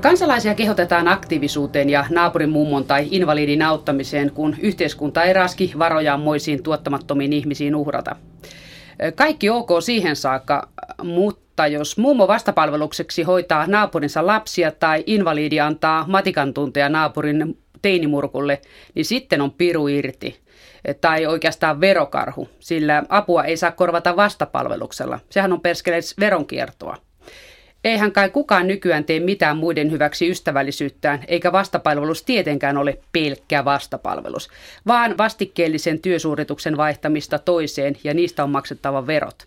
Kansalaisia kehotetaan aktiivisuuteen ja naapurin mummon tai invalidin auttamiseen, kun yhteiskunta ei raski varojaan moisiin tuottamattomiin ihmisiin uhrata. Kaikki ok siihen saakka, mutta jos mummo vastapalvelukseksi hoitaa naapurinsa lapsia tai invalidi antaa matikan tunteja naapurin teinimurkulle, niin sitten on piru irti. Tai oikeastaan verokarhu, sillä apua ei saa korvata vastapalveluksella. Sehän on perskelees veronkiertoa. Eihän kai kukaan nykyään tee mitään muiden hyväksi ystävällisyyttään, eikä vastapalvelus tietenkään ole pelkkä vastapalvelus, vaan vastikkeellisen työsuorituksen vaihtamista toiseen ja niistä on maksettava verot.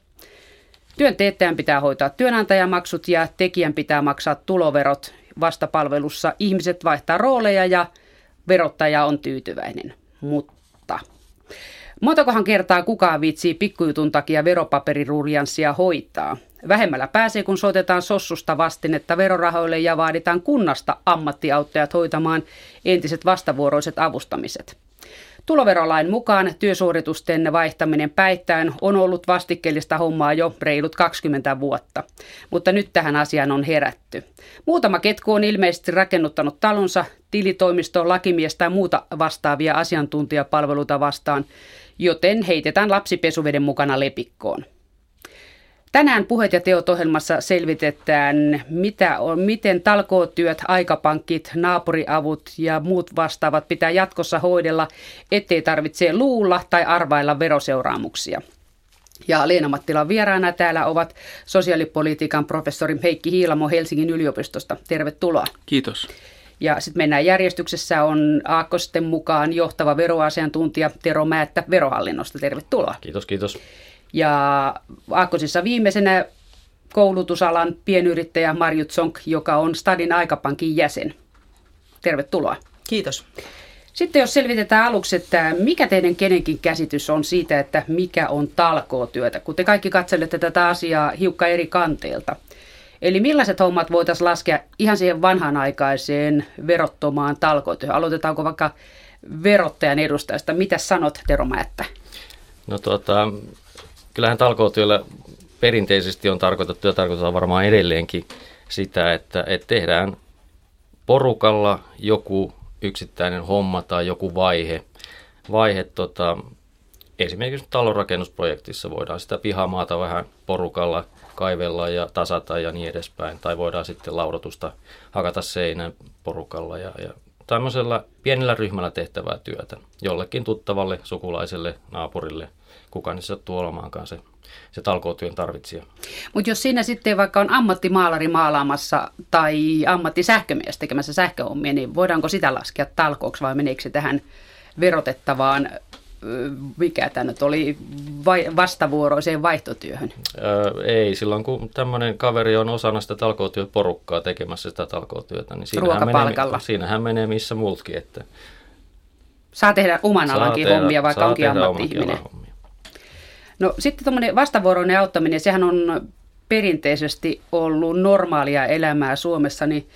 Työn teettäjän pitää hoitaa työnantajamaksut ja tekijän pitää maksaa tuloverot. Vastapalvelussa ihmiset vaihtaa rooleja ja verottaja on tyytyväinen. Mutta montakohan kertaa kukaan viitsii pikkujutun takia veropaperirurjanssia hoitaa – Vähemmällä pääsee, kun soitetaan sossusta vastinetta verorahoille ja vaaditaan kunnasta ammattiauttajat hoitamaan entiset vastavuoroiset avustamiset. Tuloverolain mukaan työsuoritusten vaihtaminen päittäin on ollut vastikkeellista hommaa jo reilut 20 vuotta, mutta nyt tähän asiaan on herätty. Muutama ketku on ilmeisesti rakennuttanut talonsa tilitoimisto, lakimies tai muuta vastaavia asiantuntijapalveluita vastaan, joten heitetään lapsipesuveden mukana lepikkoon. Tänään Puheet ja teot ohjelmassa selvitetään, mitä on, miten talkootyöt, aikapankit, naapuriavut ja muut vastaavat pitää jatkossa hoidella, ettei tarvitse luulla tai arvailla veroseuraamuksia. Ja Leena Mattilan vieraana täällä ovat sosiaalipolitiikan professori Heikki Hiilamo Helsingin yliopistosta. Tervetuloa. Kiitos. Ja sitten mennään järjestyksessä on Aakkosten mukaan johtava veroasiantuntija Tero Määttä Verohallinnosta. Tervetuloa. Kiitos, kiitos. Ja Aakkosissa viimeisenä koulutusalan pienyrittäjä Marjut Tsonk, joka on Stadin aikapankin jäsen. Tervetuloa. Kiitos. Sitten jos selvitetään aluksi, että mikä teidän kenenkin käsitys on siitä, että mikä on talkootyötä, kun te kaikki katselette tätä asiaa hiukka eri kanteelta. Eli millaiset hommat voitaisiin laskea ihan siihen vanhanaikaiseen verottomaan talkootyöhön? Aloitetaanko vaikka verottajan edustajasta? Mitä sanot, Tero Määttä? No tuota, kyllähän talkootyöllä perinteisesti on tarkoitettu ja tarkoitetaan varmaan edelleenkin sitä, että, että tehdään porukalla joku yksittäinen homma tai joku vaihe. vaihe tota, esimerkiksi talonrakennusprojektissa voidaan sitä pihamaata vähän porukalla kaivella ja tasata ja niin edespäin. Tai voidaan sitten laudotusta hakata seinän porukalla ja, ja tämmöisellä pienellä ryhmällä tehtävää työtä jollekin tuttavalle, sukulaiselle, naapurille – kuka niissä sattuu se, se talkootyön tarvitsija. Mutta jos siinä sitten vaikka on ammattimaalari maalaamassa tai ammattisähkömies tekemässä sähköhommia, niin voidaanko sitä laskea talkooksi vai meneekö se tähän verotettavaan mikä tämä nyt oli, vai, vastavuoroiseen vaihtotyöhön? Öö, ei, silloin kun tämmöinen kaveri on osana sitä talkootyöporukkaa tekemässä sitä talkootyötä, niin siinähän menee, siinähän menee missä muutkin. Että saa tehdä oman alankin tehdä, hommia, vaikka onkin ammatti-ihminen. No sitten tuommoinen vastavuoroinen auttaminen, sehän on perinteisesti ollut normaalia elämää Suomessa, niin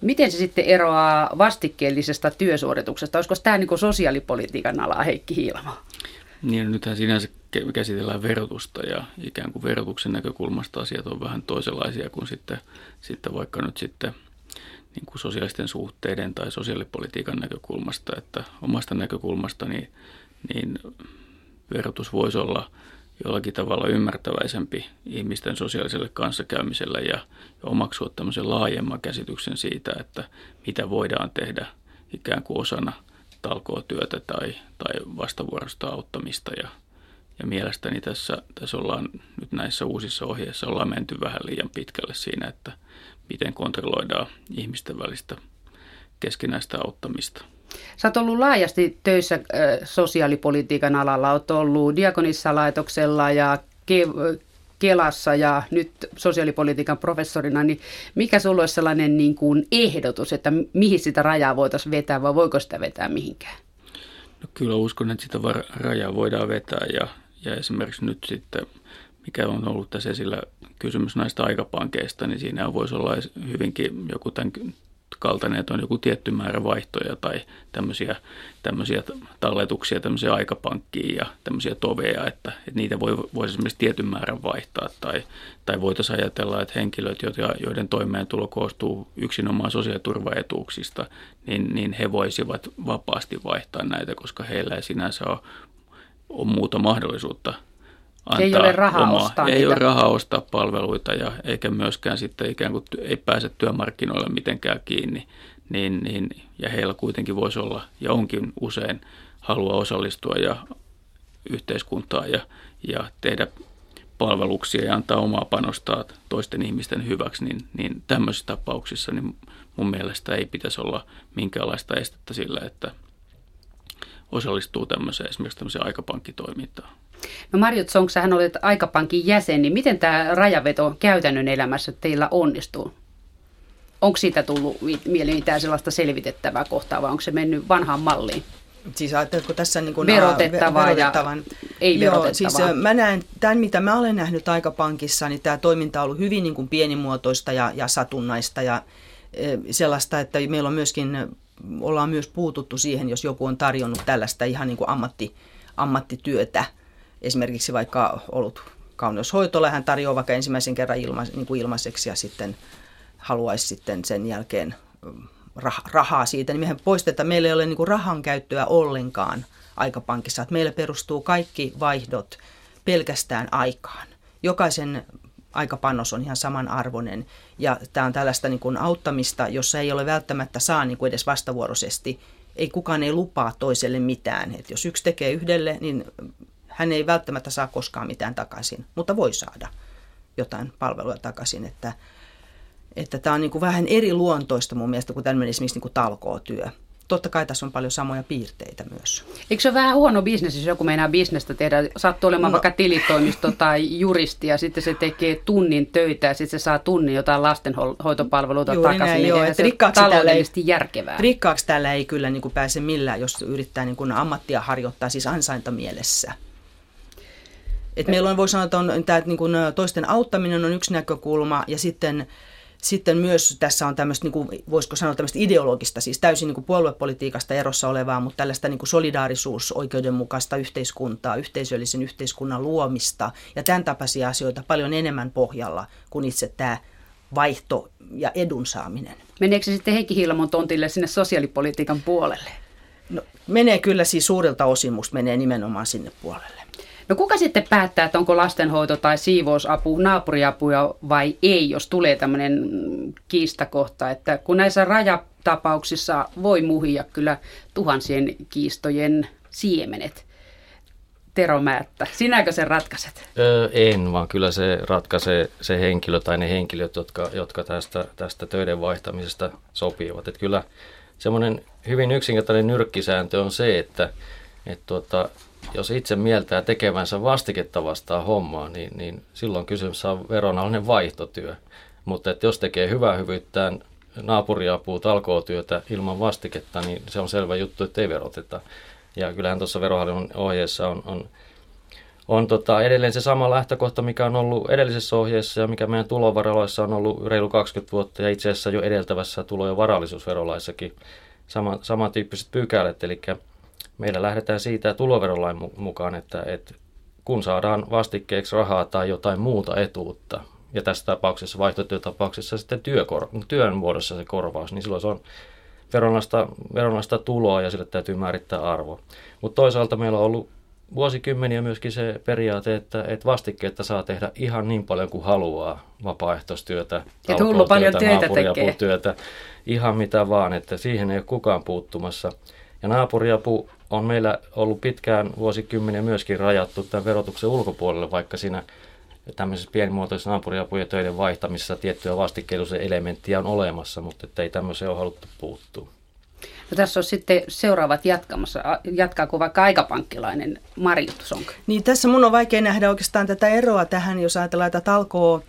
miten se sitten eroaa vastikkeellisesta työsuorituksesta? Olisiko tämä niin sosiaalipolitiikan ala, Heikki Hiilama? Niin, no nythän sinänsä käsitellään verotusta ja ikään kuin verotuksen näkökulmasta asiat on vähän toisenlaisia kuin sitten, sitten vaikka nyt sitten niin kuin sosiaalisten suhteiden tai sosiaalipolitiikan näkökulmasta, että omasta näkökulmasta niin, niin verotus voisi olla – jollakin tavalla ymmärtäväisempi ihmisten sosiaaliselle kanssakäymiselle ja, omaksua tämmöisen laajemman käsityksen siitä, että mitä voidaan tehdä ikään kuin osana talkootyötä tai, tai vastavuorosta auttamista. Ja, ja mielestäni tässä, tässä ollaan nyt näissä uusissa ohjeissa ollaan menty vähän liian pitkälle siinä, että miten kontrolloidaan ihmisten välistä keskinäistä auttamista. Sä oot ollut laajasti töissä äh, sosiaalipolitiikan alalla. Oot ollut Diakonissa-laitoksella ja Ke- Kelassa ja nyt sosiaalipolitiikan professorina, niin mikä sulla olisi sellainen niin kuin ehdotus, että mihin sitä rajaa voitaisiin vetää vai voiko sitä vetää mihinkään? No kyllä uskon, että sitä rajaa voidaan vetää ja, ja esimerkiksi nyt sitten, mikä on ollut tässä esillä kysymys näistä aikapankeista, niin siinä voisi olla hyvinkin joku tämän kaltainen, että on joku tietty määrä vaihtoja tai tämmöisiä, tämmöisiä talletuksia tämmöisiä aikapankkiin ja tämmöisiä toveja, että, että niitä voi, voisi esimerkiksi tietyn määrän vaihtaa. Tai, tai voitaisiin ajatella, että henkilöt, joiden toimeentulo koostuu yksinomaan sosiaaliturvaetuuksista, niin, niin he voisivat vapaasti vaihtaa näitä, koska heillä ei sinänsä ole, ole muuta mahdollisuutta – antaa ei ole rahaa omaa, ostaa Ei niitä. ole rahaa ostaa palveluita ja eikä myöskään sitten ikään kuin ei pääse työmarkkinoille mitenkään kiinni. Niin, niin, ja heillä kuitenkin voisi olla ja onkin usein halua osallistua ja yhteiskuntaa ja, ja tehdä palveluksia ja antaa omaa panostaa toisten ihmisten hyväksi, niin, niin tämmöisissä tapauksissa niin mun mielestä ei pitäisi olla minkäänlaista estettä sillä, että osallistuu tämmöiseen esimerkiksi tämmöiseen aikapankkitoimintaan. No Marjut Song, sähän olet aikapankin jäsen, niin miten tämä rajaveto käytännön elämässä teillä onnistuu? Onko siitä tullut mieleen mitään sellaista selvitettävää kohtaa vai onko se mennyt vanhaan malliin? Siis ajatteletko tässä niin kuin verotettavaa verotettavan? ja ei verotettavaa? Joo, siis mä näen, tämän mitä mä olen nähnyt aikapankissa, niin tämä toiminta on ollut hyvin niin kuin pienimuotoista ja, ja satunnaista ja sellaista, että meillä on myöskin, ollaan myös puututtu siihen, jos joku on tarjonnut tällaista ihan niin kuin ammatti, ammattityötä – esimerkiksi vaikka ollut kauneushoitolla, hän tarjoaa vaikka ensimmäisen kerran ilma, niin kuin ilmaiseksi ja sitten haluaisi sitten sen jälkeen mm, rahaa siitä, niin mehän poistetaan, meillä ei ole niin kuin rahan käyttöä ollenkaan aikapankissa, että meillä perustuu kaikki vaihdot pelkästään aikaan. Jokaisen aikapanos on ihan samanarvoinen ja tämä on tällaista niin kuin auttamista, jossa ei ole välttämättä saa niin kuin edes vastavuoroisesti, ei kukaan ei lupaa toiselle mitään. Et jos yksi tekee yhdelle, niin hän ei välttämättä saa koskaan mitään takaisin, mutta voi saada jotain palvelua takaisin. Että, että tämä on niin kuin vähän eri luontoista mun mielestä kuin tämmöinen esimerkiksi niin kuin talkootyö. Totta kai tässä on paljon samoja piirteitä myös. Eikö se ole vähän huono bisnes, jos joku meinaa bisnestä tehdä? Sattuu olemaan no. vaikka tilitoimisto tai juristi ja sitten se tekee tunnin töitä ja sitten se saa tunnin jotain lastenhoitopalveluita Juuri takaisin. Näin, niin joo, että rikkaaksi taloudellisesti ei, järkevää. Rikkaaksi täällä ei kyllä niin kuin pääse millään, jos yrittää niin kuin ammattia harjoittaa, siis ansaintamielessä. Et meillä on, voi sanoa, että on, tämä, niin kuin, toisten auttaminen on yksi näkökulma ja sitten sitten myös tässä on tämmöistä, niin kuin, voisiko sanoa tämmöistä ideologista, siis täysin niin kuin puoluepolitiikasta erossa olevaa, mutta tällaista niin kuin solidaarisuus, oikeudenmukaista yhteiskuntaa, yhteisöllisen yhteiskunnan luomista ja tämän tapaisia asioita paljon enemmän pohjalla kuin itse tämä vaihto ja edun saaminen. Meneekö se sitten Heikki Hiilamon tontille sinne sosiaalipolitiikan puolelle? No, menee kyllä siis suurilta osin, musta menee nimenomaan sinne puolelle. No kuka sitten päättää, että onko lastenhoito tai siivousapu naapuriapuja vai ei, jos tulee tämmöinen kiistakohta, että kun näissä rajatapauksissa voi muhia kyllä tuhansien kiistojen siemenet. Tero Määttä, sinäkö sen ratkaiset? Öö, en, vaan kyllä se ratkaisee se henkilö tai ne henkilöt, jotka, jotka tästä, tästä töiden vaihtamisesta sopivat. Että kyllä semmoinen hyvin yksinkertainen nyrkkisääntö on se, että, että tuota, jos itse mieltää tekevänsä vastiketta vastaan hommaa, niin, niin silloin kysymys on veronalainen vaihtotyö. Mutta että jos tekee hyvää hyvyyttään naapuriapua, talkootyötä ilman vastiketta, niin se on selvä juttu, että ei veroteta. Ja kyllähän tuossa verohallinnon ohjeessa on, on, on tota edelleen se sama lähtökohta, mikä on ollut edellisessä ohjeessa ja mikä meidän tulovaraloissa on ollut reilu 20 vuotta ja itse asiassa jo edeltävässä tulo- ja varallisuusverolaissakin sama, samantyyppiset pykälät, eli meillä lähdetään siitä tuloverolain mukaan, että, että kun saadaan vastikkeeksi rahaa tai jotain muuta etuutta, ja tässä tapauksessa vaihtotyötapauksessa sitten työkor- työn muodossa se korvaus, niin silloin se on veronasta, veronasta tuloa ja sille täytyy määrittää arvo. Mutta toisaalta meillä on ollut vuosikymmeniä myöskin se periaate, että, että vastikkeetta saa tehdä ihan niin paljon kuin haluaa vapaaehtoistyötä, paljon töitä työtä, ihan mitä vaan, että siihen ei ole kukaan puuttumassa. Ja naapuriapu on meillä ollut pitkään vuosikymmeniä myöskin rajattu tämän verotuksen ulkopuolelle, vaikka siinä tämmöisessä pienimuotoisessa naapuriapujen töiden vaihtamisessa tiettyjä vastikkeellisia elementtiä on olemassa, mutta ei tämmöiseen ole haluttu puuttua. No tässä on sitten seuraavat jatkamassa. Jatkaako vaikka aikapankkilainen Marjut? Niin tässä mun on vaikea nähdä oikeastaan tätä eroa tähän, jos ajatellaan tätä talkoa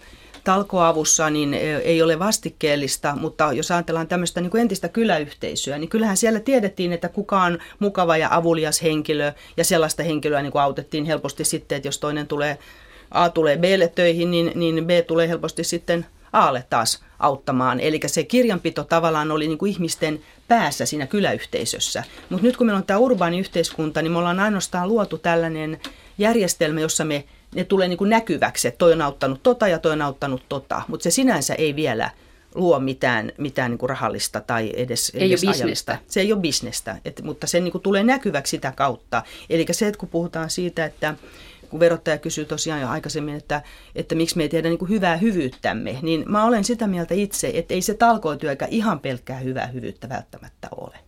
talkoavussa niin ei ole vastikkeellista, mutta jos ajatellaan tämmöistä niin kuin entistä kyläyhteisöä, niin kyllähän siellä tiedettiin, että kuka on mukava ja avulias henkilö ja sellaista henkilöä niin kuin autettiin helposti sitten, että jos toinen tulee A tulee Blle töihin, niin, niin B tulee helposti sitten Aalle taas auttamaan. Eli se kirjanpito tavallaan oli niin kuin ihmisten päässä siinä kyläyhteisössä. Mutta nyt kun meillä on tämä urbaani yhteiskunta, niin me ollaan ainoastaan luotu tällainen järjestelmä, jossa me, ne tulee niin kuin näkyväksi, että toi on auttanut tota ja toi on auttanut tota. Mutta se sinänsä ei vielä luo mitään, mitään niin kuin rahallista tai edes, ei edes ole bisnestä. Se ei ole bisnestä, et, mutta se niin kuin tulee näkyväksi sitä kautta. Eli se, että kun puhutaan siitä, että kun verottaja kysyi tosiaan jo aikaisemmin, että, että miksi me ei tehdä niin kuin hyvää hyvyyttämme, niin mä olen sitä mieltä itse, että ei se talkootyö eikä ihan pelkkää hyvää hyvyyttä välttämättä ole.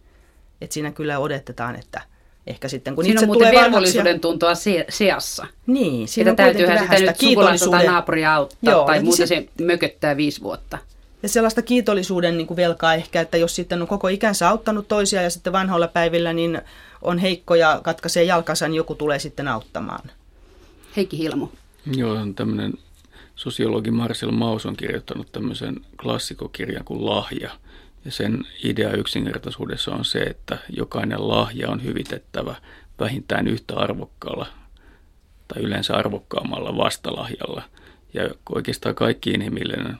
Että siinä kyllä odotetaan, että ehkä sitten kun Siinä itse on muuten tulee velvollisuuden tuntoa se- seassa. niin, siinä Että täytyyhän sitä sitä nyt sukulaista tai kiitollisuuden, naapuria auttaa, Joo, tai muuten se- se mököttää viisi vuotta. ja sellaista kiitollisuuden niin kuin velkaa ehkä, että jos sitten on koko ikänsä auttanut toisia ja sitten vanhoilla päivillä niin on heikko ja katkaisee jalkansa, niin joku tulee sitten auttamaan. Heikki Hilmo. Joo, on tämmöinen sosiologi Marcel Maus on kirjoittanut tämmöisen klassikokirjan kuin Lahja. Ja sen idea yksinkertaisuudessa on se, että jokainen lahja on hyvitettävä vähintään yhtä arvokkaalla tai yleensä arvokkaammalla vastalahjalla. Ja oikeastaan kaikki inhimillinen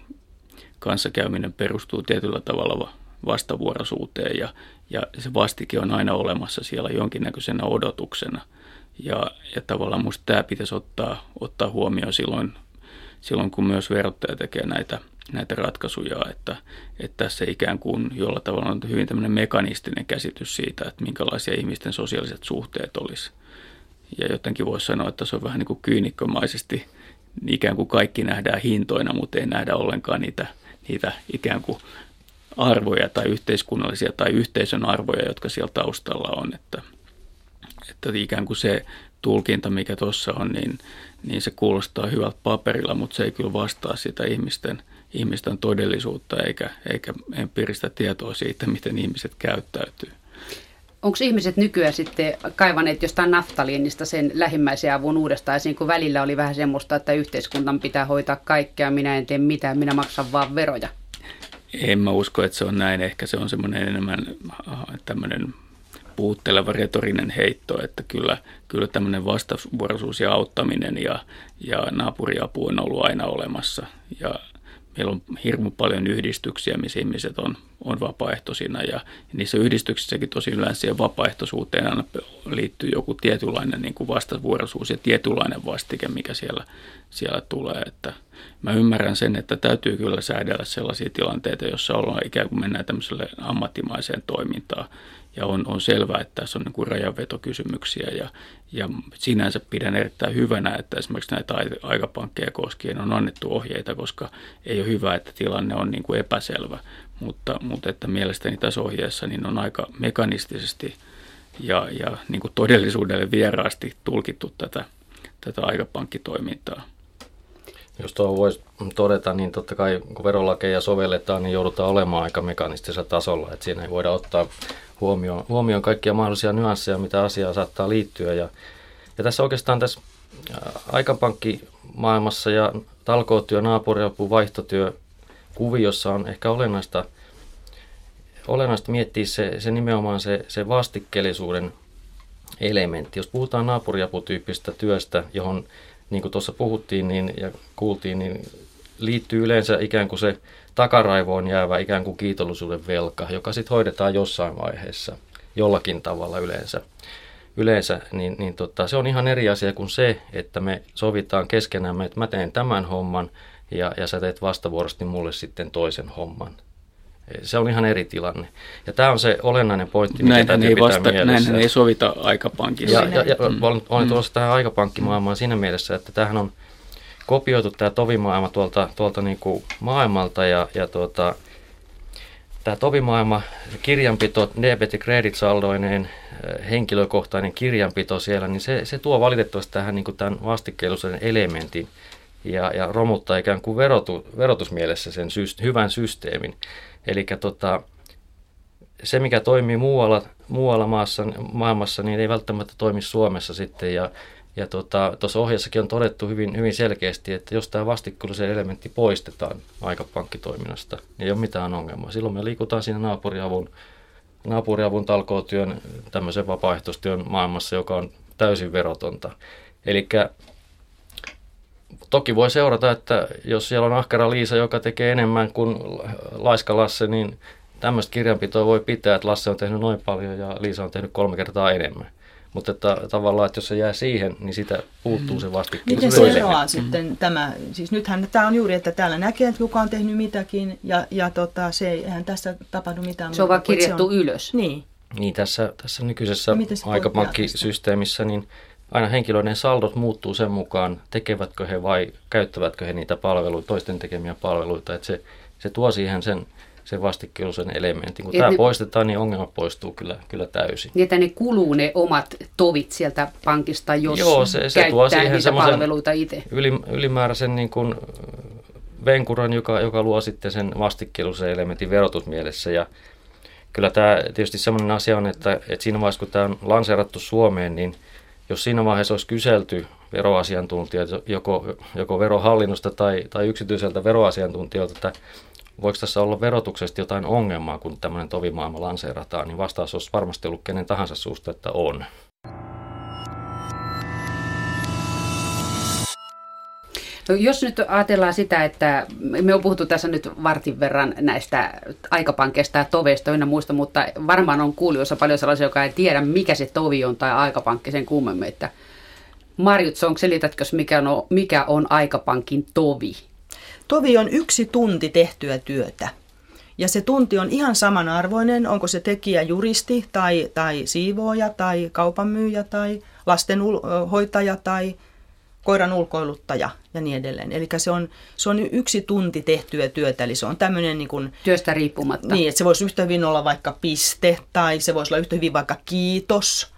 kanssakäyminen perustuu tietyllä tavalla va- vastavuoroisuuteen ja, ja se vastike on aina olemassa siellä jonkinnäköisenä odotuksena. Ja, ja tavallaan minusta tämä pitäisi ottaa, ottaa huomioon silloin, silloin, kun myös verottaja tekee näitä, näitä ratkaisuja, että, että tässä ikään kuin jolla tavalla on hyvin tämmöinen mekanistinen käsitys siitä, että minkälaisia ihmisten sosiaaliset suhteet olisi. Ja jotenkin voisi sanoa, että se on vähän niin kuin kyynikkomaisesti, ikään kuin kaikki nähdään hintoina, mutta ei nähdä ollenkaan niitä, niitä ikään kuin arvoja tai yhteiskunnallisia tai yhteisön arvoja, jotka siellä taustalla on. Että, että ikään kuin se tulkinta, mikä tuossa on, niin, niin se kuulostaa hyvältä paperilla, mutta se ei kyllä vastaa sitä ihmisten, ihmisten todellisuutta eikä, eikä empiiristä tietoa siitä, miten ihmiset käyttäytyy. Onko ihmiset nykyään sitten kaivaneet jostain naftaliinista sen lähimmäisen avun uudestaan esiin, kun välillä oli vähän semmoista, että yhteiskunnan pitää hoitaa kaikkea, minä en tee mitään, minä maksan vaan veroja. En mä usko, että se on näin. Ehkä se on semmoinen enemmän tämmöinen puutteleva retorinen heitto, että kyllä, kyllä tämmöinen vastavuoroisuus ja auttaminen ja, ja naapuriapu on ollut aina olemassa. Ja meillä on hirmu paljon yhdistyksiä, missä ihmiset on, on vapaaehtoisina ja, niissä yhdistyksissäkin tosi yleensä siihen vapaaehtoisuuteen aina liittyy joku tietynlainen niin kuin vastavuoroisuus ja tietynlainen vastike, mikä siellä, siellä tulee. Että mä ymmärrän sen, että täytyy kyllä säädellä sellaisia tilanteita, joissa ollaan ikään kuin mennään tämmöiselle ammattimaiseen toimintaan ja on, on selvää, että tässä on niin kuin rajanvetokysymyksiä ja, ja sinänsä pidän erittäin hyvänä, että esimerkiksi näitä ai- aikapankkeja koskien on annettu ohjeita, koska ei ole hyvä, että tilanne on niin kuin epäselvä, mutta, mutta että mielestäni tässä ohjeessa niin on aika mekanistisesti ja, ja niin kuin todellisuudelle vieraasti tulkittu tätä, tätä aikapankkitoimintaa. Jos tuo voisi todeta, niin totta kai kun verolakeja sovelletaan, niin joudutaan olemaan aika mekanistisella tasolla, että siinä ei voida ottaa huomioon, huomioon kaikkia mahdollisia nyansseja, mitä asiaan saattaa liittyä. Ja, ja tässä oikeastaan tässä aikapankkimaailmassa ja talkootyö, naapuriapu, vaihtotyö kuviossa on ehkä olennaista, olennaista miettiä se, se nimenomaan se, se vastikkeellisuuden elementti. Jos puhutaan naapuriaputyyppistä työstä, johon niin kuin tuossa puhuttiin niin, ja kuultiin, niin liittyy yleensä ikään kuin se takaraivoon jäävä ikään kuin kiitollisuuden velka, joka sitten hoidetaan jossain vaiheessa, jollakin tavalla yleensä. Yleensä, niin, niin tota, se on ihan eri asia kuin se, että me sovitaan keskenämme, että mä teen tämän homman ja, ja sä teet vastavuorosti mulle sitten toisen homman. Se on ihan eri tilanne. Ja tämä on se olennainen pointti, mikä Näinhän täytyy ei, pitää vasta, mielessä. näinhän ei sovita aikapankissa. Ja, ja, ja olen, olen tulossa tähän aikapankkimaailmaan siinä mielessä, että tämähän on kopioitu tämä tovimaailma tuolta, tuolta niin kuin maailmalta ja, ja tuota, tämä tovimaailma, kirjanpito, debit- ja credit-saldoineen, henkilökohtainen kirjanpito siellä, niin se, se tuo valitettavasti tähän niin kuin tämän vastikkeellisuuden elementin ja, ja romuttaa ikään kuin verotu, verotusmielessä sen syst, hyvän systeemin. Eli tota, se, mikä toimii muualla, muualla maassa, maailmassa, niin ei välttämättä toimi Suomessa sitten. Ja, ja tuossa tota, ohjeessakin on todettu hyvin, hyvin selkeästi, että jos tämä vastikkeellisen elementti poistetaan aikapankkitoiminnasta, niin ei ole mitään ongelmaa. Silloin me liikutaan siinä naapuriavun, naapuriavun talkootyön, tämmöisen vapaaehtoistyön maailmassa, joka on täysin verotonta. Eli toki voi seurata, että jos siellä on ahkera Liisa, joka tekee enemmän kuin laiska Lasse, niin tämmöistä kirjanpitoa voi pitää, että Lasse on tehnyt noin paljon ja Liisa on tehnyt kolme kertaa enemmän. Mutta että, tavallaan, että jos se jää siihen, niin sitä puuttuu se vastikkeellisuus. Miten se eroaa sitten mm. tämä, siis nythän tämä on juuri, että täällä näkee, että kuka on tehnyt mitäkin ja, ja tota, se eihän tässä tapahdu mitään. Se on vaan kirjattu on, ylös. Niin. Niin tässä, tässä nykyisessä aikapankkisysteemissä, niin aina henkilöiden saldot muuttuu sen mukaan, tekevätkö he vai käyttävätkö he niitä palveluita, toisten tekemiä palveluita. Että se, se tuo siihen sen se vastikkeellisen elementin. Kun tämä ne, poistetaan, niin ongelma poistuu kyllä, kyllä täysin. Niin, että ne kuluu ne omat tovit sieltä pankista, jos Joo, se, se tuo siihen niitä palveluita itse. Yli, ylimääräisen niin kuin venkuran, joka, joka luo sitten sen vastikkeellisen elementin verotusmielessä. Ja kyllä tämä tietysti sellainen asia on, että, että siinä vaiheessa, kun tämä on lanseerattu Suomeen, niin jos siinä vaiheessa olisi kyselty veroasiantuntijat, joko, joko verohallinnosta tai, tai yksityiseltä veroasiantuntijalta, että voiko tässä olla verotuksesti jotain ongelmaa, kun tämmöinen tovimaailma lanseerataan, niin vastaus olisi varmasti ollut kenen tahansa suusta, että on. No, jos nyt ajatellaan sitä, että me on puhuttu tässä nyt vartin verran näistä aikapankkeista ja toveista ynnä muista, mutta varmaan on kuulijoissa paljon sellaisia, joka ei tiedä, mikä se tovi on tai aikapankki sen kummemmin. Että Marjut Song, selitätkö, mikä on, mikä on aikapankin tovi? Tovi on yksi tunti tehtyä työtä. Ja se tunti on ihan samanarvoinen, onko se tekijä juristi tai, tai siivooja tai kaupanmyyjä tai lastenhoitaja tai koiran ulkoiluttaja ja niin edelleen. Eli se on, se on yksi tunti tehtyä työtä, eli se on tämmöinen... Niin kuin, Työstä riippumatta. Niin, että se voisi yhtä hyvin olla vaikka piste tai se voisi olla yhtä hyvin vaikka kiitos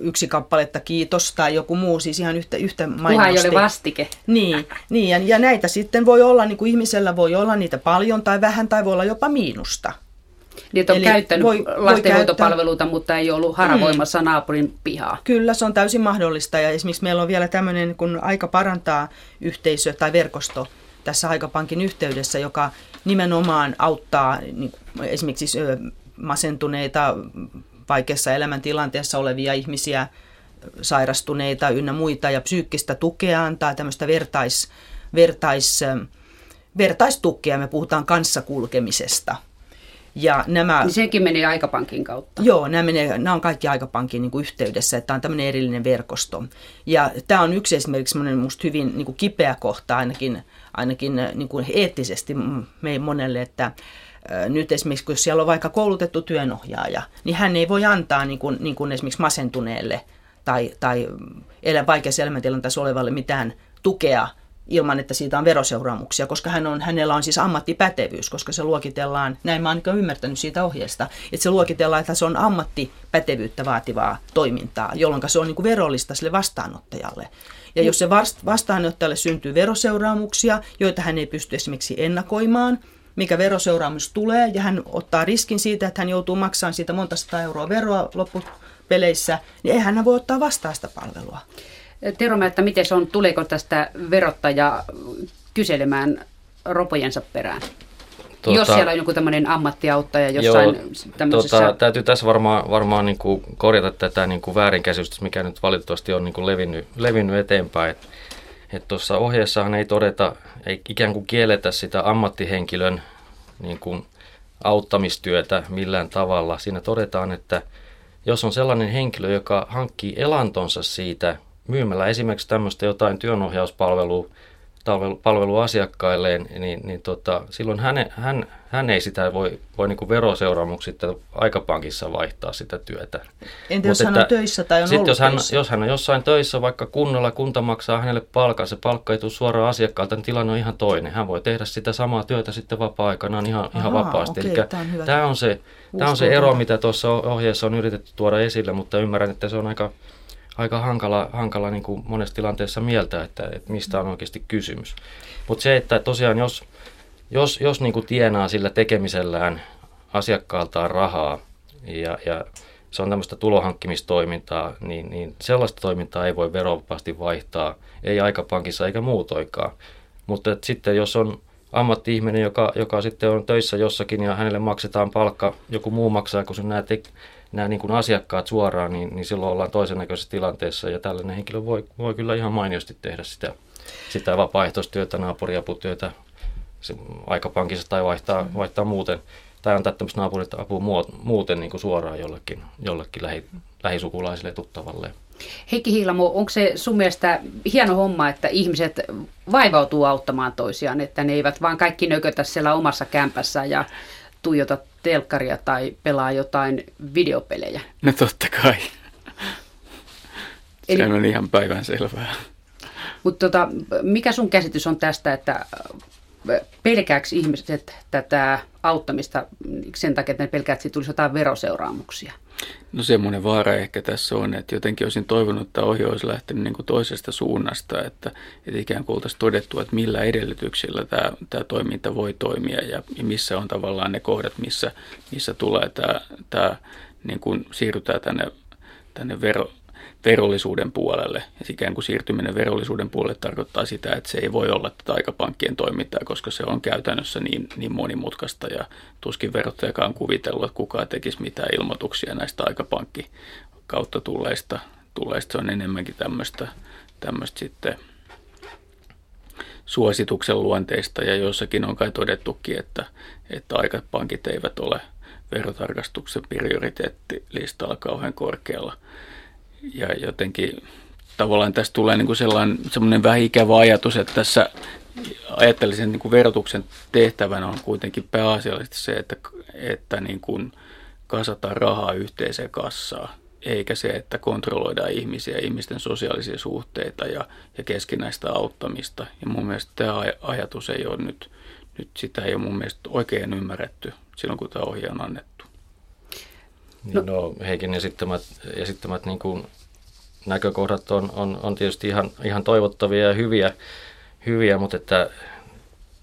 yksi kappaletta kiitos tai joku muu, siis ihan yhtä, yhtä mainosti. ei ole vastike. Niin, niin ja, ja näitä sitten voi olla, niin kuin ihmisellä voi olla niitä paljon tai vähän tai voi olla jopa miinusta. Niin, että on Eli käyttänyt voi, lastenhoitopalveluita, voi mutta ei ollut haravoimassa mm. naapurin pihaa. Kyllä, se on täysin mahdollista. Ja esimerkiksi meillä on vielä tämmöinen, kun aika parantaa yhteisö tai verkosto tässä Aikapankin yhteydessä, joka nimenomaan auttaa niin, esimerkiksi masentuneita vaikeassa elämäntilanteessa olevia ihmisiä, sairastuneita ynnä muita ja psyykkistä tukea antaa tämmöistä vertais, vertais, vertaistukea. Me puhutaan kanssakulkemisesta. Ja nämä, niin sekin menee aikapankin kautta. Joo, nämä, menee, nämä on kaikki aikapankin niin kuin yhteydessä, että tämä on tämmöinen erillinen verkosto. Ja tämä on yksi esimerkiksi semmoinen musta hyvin niin kuin kipeä kohta ainakin, ainakin niin kuin eettisesti meidän monelle, että nyt esimerkiksi, kun siellä on vaikka koulutettu työnohjaaja, niin hän ei voi antaa niin kuin, niin kuin esimerkiksi masentuneelle tai, tai elä, vaikeassa elämäntilanteessa olevalle mitään tukea ilman, että siitä on veroseuraamuksia, koska hän on, hänellä on siis ammattipätevyys, koska se luokitellaan, näin mä oon ymmärtänyt siitä ohjeesta, että se luokitellaan, että se on ammattipätevyyttä vaativaa toimintaa, jolloin se on niin kuin verollista sille vastaanottajalle. Ja jos se vastaanottajalle syntyy veroseuraamuksia, joita hän ei pysty esimerkiksi ennakoimaan, mikä veroseuraamus tulee, ja hän ottaa riskin siitä, että hän joutuu maksamaan siitä monta sata euroa veroa loppupeleissä, niin eihän hän voi ottaa vastaan sitä palvelua. Tero, että miten se on, tuleeko tästä verottaja kyselemään ropojensa perään? Tuota, jos siellä on joku tämmöinen ammattiauttaja jossain joo, tämmöisessä... Tuota, täytyy tässä varmaan, varmaan niin kuin korjata tätä niin kuin väärinkäsitystä, mikä nyt valitettavasti on niin kuin levinnyt, levinnyt eteenpäin. Että et tuossa ohjeessahan ei todeta, ei ikään kuin kielletä sitä ammattihenkilön niin kuin auttamistyötä millään tavalla. Siinä todetaan, että jos on sellainen henkilö, joka hankkii elantonsa siitä myymällä esimerkiksi tämmöistä jotain työnohjauspalvelua palvelu asiakkailleen, niin, niin tota, silloin hän, hän, hän ei sitä voi, voi niin veroseuraamuksista aikapankissa vaihtaa sitä työtä. Entä jos hän on töissä tai on ollut jos hän, jos hän on jossain töissä, vaikka kunnolla kunta maksaa hänelle palkan, se palkka ei tule suoraan asiakkaalta, niin tilanne on ihan toinen. Hän voi tehdä sitä samaa työtä sitten vapaa-aikanaan ihan, Aha, ihan vapaasti. Okay, Eli tämä on, tämä on se, tämä on se ero, mitä tuossa ohjeessa on yritetty tuoda esille, mutta ymmärrän, että se on aika aika hankala, hankala niin kuin monessa tilanteessa mieltä, että, että mistä on oikeasti kysymys. Mutta se, että tosiaan jos, jos, jos niin kuin tienaa sillä tekemisellään asiakkaaltaan rahaa ja, ja se on tämmöistä tulohankkimistoimintaa, niin, niin sellaista toimintaa ei voi verovapaasti vaihtaa, ei aikapankissa eikä muutoikaan. Mutta sitten jos on ammatti-ihminen, joka, joka sitten on töissä jossakin ja hänelle maksetaan palkka, joku muu maksaa, kun nämä te, nämä niin kuin asiakkaat suoraan, niin, niin silloin ollaan toisen näköisessä tilanteessa ja tällainen henkilö voi, voi kyllä ihan mainiosti tehdä sitä, sitä vapaaehtoistyötä, naapuriaputyötä aikapankissa tai vaihtaa, vaihtaa muuten tai antaa tämmöistä apua muuten niin kuin suoraan jollekin, jollekin lähi, lähisukulaiselle tuttavalle. Heikki Hiilamo, onko se sun mielestä hieno homma, että ihmiset vaivautuu auttamaan toisiaan, että ne eivät vaan kaikki nökötä siellä omassa kämpässä ja tuijota telkkaria tai pelaa jotain videopelejä? No totta kai. Eli... Se on ihan päivän selvää. Mutta tota, mikä sun käsitys on tästä, että pelkääkö ihmiset tätä auttamista sen takia, että ne pelkää, että siitä tulisi jotain veroseuraamuksia? No semmoinen vaara ehkä tässä on, että jotenkin olisin toivonut, että ohje olisi lähtenyt niin kuin toisesta suunnasta, että, että ikään kuin oltaisiin todettu, että millä edellytyksillä tämä, tämä toiminta voi toimia ja, missä on tavallaan ne kohdat, missä, missä tulee tämä, tämä niin kuin siirrytään tänne, tänne vero, verollisuuden puolelle. Ja ikään kuin siirtyminen verollisuuden puolelle tarkoittaa sitä, että se ei voi olla tätä aikapankkien toimintaa, koska se on käytännössä niin, niin monimutkaista ja tuskin verottajakaan kuvitellut, että kukaan tekisi mitään ilmoituksia näistä aikapankki kautta tulleista. tulleista. Se on enemmänkin tämmöistä, tämmöistä sitten suosituksen luonteista ja jossakin on kai todettukin, että, että aikapankit eivät ole verotarkastuksen prioriteettilistalla kauhean korkealla – ja jotenkin tavallaan tästä tulee niin kuin sellainen semmoinen vähän ikävä ajatus, että tässä ajattelisin niin kuin verotuksen tehtävänä on kuitenkin pääasiallisesti se, että, että niin kuin kasataan rahaa yhteiseen kassaan, eikä se, että kontrolloidaan ihmisiä, ihmisten sosiaalisia suhteita ja, ja keskinäistä auttamista. Ja mun mielestä tämä ajatus ei ole nyt, nyt sitä ei ole mun mielestä oikein ymmärretty silloin, kun tämä ohje on annettu. No, no Heikin esittämät, esittämät niin kuin näkökohdat on, on, on tietysti ihan, ihan toivottavia ja hyviä, hyviä mutta että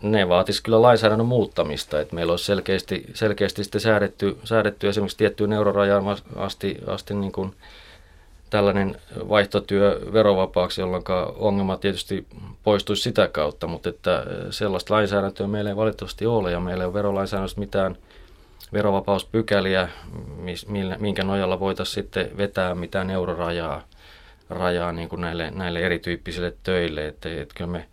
ne vaatisi kyllä lainsäädännön muuttamista, että meillä olisi selkeästi, selkeästi sitten säädetty, säädetty esimerkiksi tiettyyn eurorajaan asti, asti niin kuin tällainen vaihtotyö verovapaaksi, jolloin ongelma tietysti poistuisi sitä kautta, mutta että sellaista lainsäädäntöä meillä ei valitettavasti ole ja meillä ei ole verolainsäädännössä mitään – verovapauspykäliä, minkä nojalla voitaisiin sitten vetää mitään eurorajaa rajaa niin kuin näille, näille erityyppisille töille. Että, että kyllä me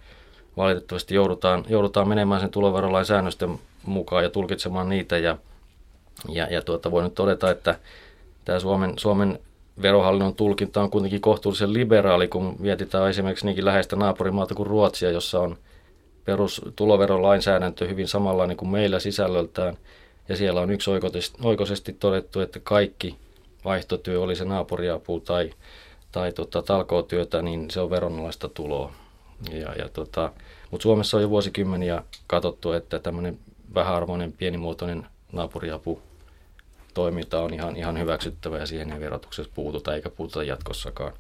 valitettavasti joudutaan, joudutaan menemään sen tuloverolain säännösten mukaan ja tulkitsemaan niitä. Ja, ja, ja tuota, voin nyt todeta, että tämä Suomen, Suomen verohallinnon tulkinta on kuitenkin kohtuullisen liberaali, kun mietitään esimerkiksi niinkin läheistä naapurimaata kuin Ruotsia, jossa on perustuloverolainsäädäntö hyvin samanlainen kuin meillä sisällöltään – ja siellä on yksi oikoisesti todettu, että kaikki vaihtotyö, oli se naapuriapu tai, tai tota, talkootyötä, niin se on veronalaista tuloa. Ja, ja tota, mutta Suomessa on jo vuosikymmeniä katsottu, että tämmöinen vähäarvoinen pienimuotoinen naapuriapu toiminta on ihan, ihan hyväksyttävä ja siihen ei verotuksessa puututa eikä puututa jatkossakaan.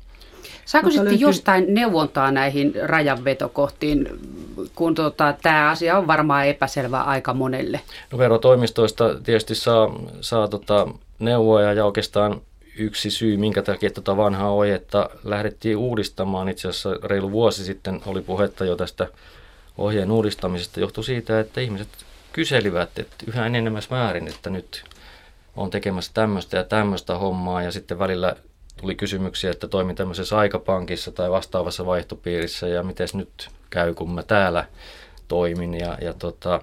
Saako sitten löytyy... jostain neuvontaa näihin rajanvetokohtiin, kun tota, tämä asia on varmaan epäselvä aika monelle? No verotoimistoista tietysti saa, saa tota, neuvoja ja oikeastaan yksi syy, minkä takia tätä vanhaa ohjetta lähdettiin uudistamaan. Itse asiassa reilu vuosi sitten oli puhetta jo tästä ohjeen uudistamisesta. Johtui siitä, että ihmiset kyselivät että yhä enemmän määrin, että nyt on tekemässä tämmöistä ja tämmöistä hommaa ja sitten välillä tuli kysymyksiä, että toimin tämmöisessä aikapankissa tai vastaavassa vaihtopiirissä ja miten nyt käy, kun mä täällä toimin. Ja, ja tota,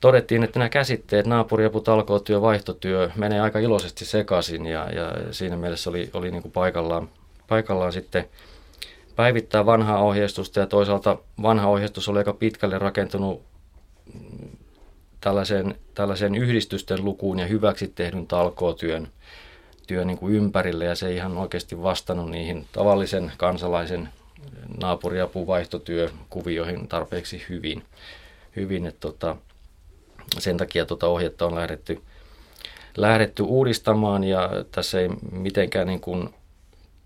todettiin, että nämä käsitteet, naapuriapu, talkootyö, vaihtotyö, menee aika iloisesti sekaisin ja, ja siinä mielessä oli, oli niin kuin paikallaan, paikallaan sitten päivittää vanhaa ohjeistusta ja toisaalta vanha ohjeistus oli aika pitkälle rakentunut tällaiseen, tällaiseen yhdistysten lukuun ja hyväksi tehdyn talkootyön työ niin kuin ympärille ja se ei ihan oikeasti vastannut niihin tavallisen kansalaisen naapuriapuvaihtotyökuvioihin tarpeeksi hyvin. hyvin että tota, sen takia tuota ohjetta on lähdetty, lähdetty uudistamaan ja tässä ei mitenkään niin kuin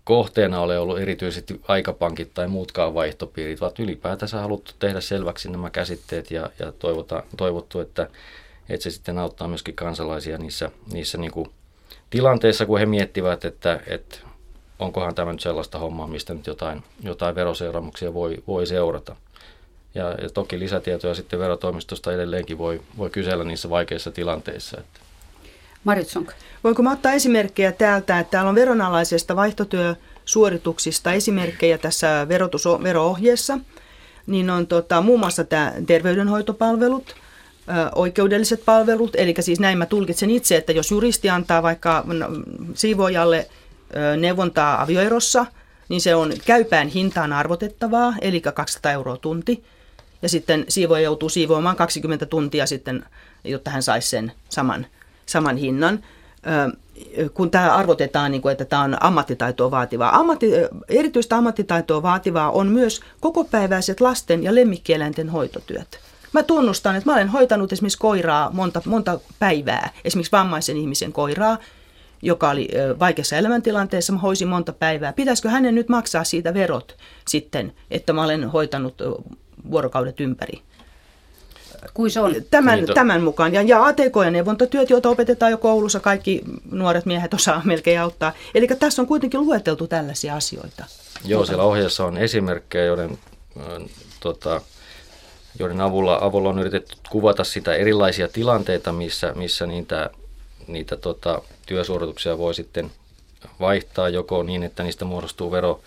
kohteena ole ollut erityisesti aikapankit tai muutkaan vaihtopiirit, vaan ylipäätänsä haluttu tehdä selväksi nämä käsitteet ja, ja toivota, toivottu, että, että se sitten auttaa myöskin kansalaisia niissä, niissä niin kuin tilanteissa, kun he miettivät, että, että onkohan tämä nyt sellaista hommaa, mistä nyt jotain, jotain veroseuraamuksia voi, voi seurata. Ja, ja toki lisätietoja sitten verotoimistosta edelleenkin voi, voi kysellä niissä vaikeissa tilanteissa. Että. Maritsonk. Voinko mä ottaa esimerkkejä täältä, että täällä on veronalaisesta vaihtotyö suorituksista esimerkkejä tässä verotus, vero-ohjeessa, niin on tota, muun muassa tämä terveydenhoitopalvelut, oikeudelliset palvelut, eli siis näin mä tulkitsen itse, että jos juristi antaa vaikka siivoajalle neuvontaa avioerossa, niin se on käypään hintaan arvotettavaa, eli 200 euroa tunti. Ja sitten siivoja joutuu siivoamaan 20 tuntia sitten, jotta hän saisi sen saman, saman hinnan kun tämä arvotetaan, niin kuin, että tämä on ammattitaitoa vaativaa. Ammatti, erityistä ammattitaitoa vaativaa on myös kokopäiväiset lasten ja lemmikkieläinten hoitotyöt. Mä tunnustan, että mä olen hoitanut esimerkiksi koiraa monta, monta päivää, esimerkiksi vammaisen ihmisen koiraa, joka oli vaikeassa elämäntilanteessa, mä hoisin monta päivää. Pitäisikö hänen nyt maksaa siitä verot sitten, että mä olen hoitanut vuorokaudet ympäri? Kuin se on? Tämän, niin tämän mukaan. Ja, ja ATK- ja neuvontatyöt, joita opetetaan jo koulussa, kaikki nuoret miehet osaa melkein auttaa. Eli tässä on kuitenkin lueteltu tällaisia asioita. Joo, siellä ohjeessa on esimerkkejä, joiden, äh, tota, joiden avulla, avulla on yritetty kuvata sitä erilaisia tilanteita, missä, missä niitä, niitä tota, työsuorituksia voi sitten vaihtaa joko niin, että niistä muodostuu vero,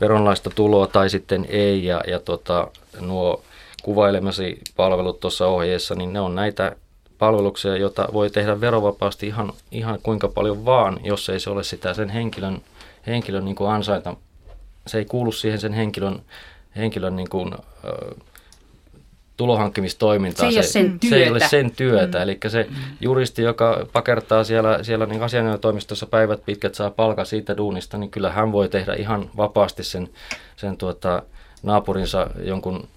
veronlaista tuloa tai sitten ei. Ja, ja tota, nuo kuvailemasi palvelut tuossa ohjeessa, niin ne on näitä palveluksia, joita voi tehdä verovapaasti ihan, ihan kuinka paljon vaan, jos ei se ole sitä sen henkilön, henkilön niin kuin ansaita. Se ei kuulu siihen sen henkilön, henkilön niin kuin, ö, tulohankkimistoimintaan. Se ei, se, ole, sen työtä. se ei ole sen työtä. Mm. Eli se juristi, joka pakertaa siellä, siellä niin asianajotoimistossa päivät pitkät, saa palkan siitä duunista, niin kyllä hän voi tehdä ihan vapaasti sen, sen tuota, naapurinsa jonkun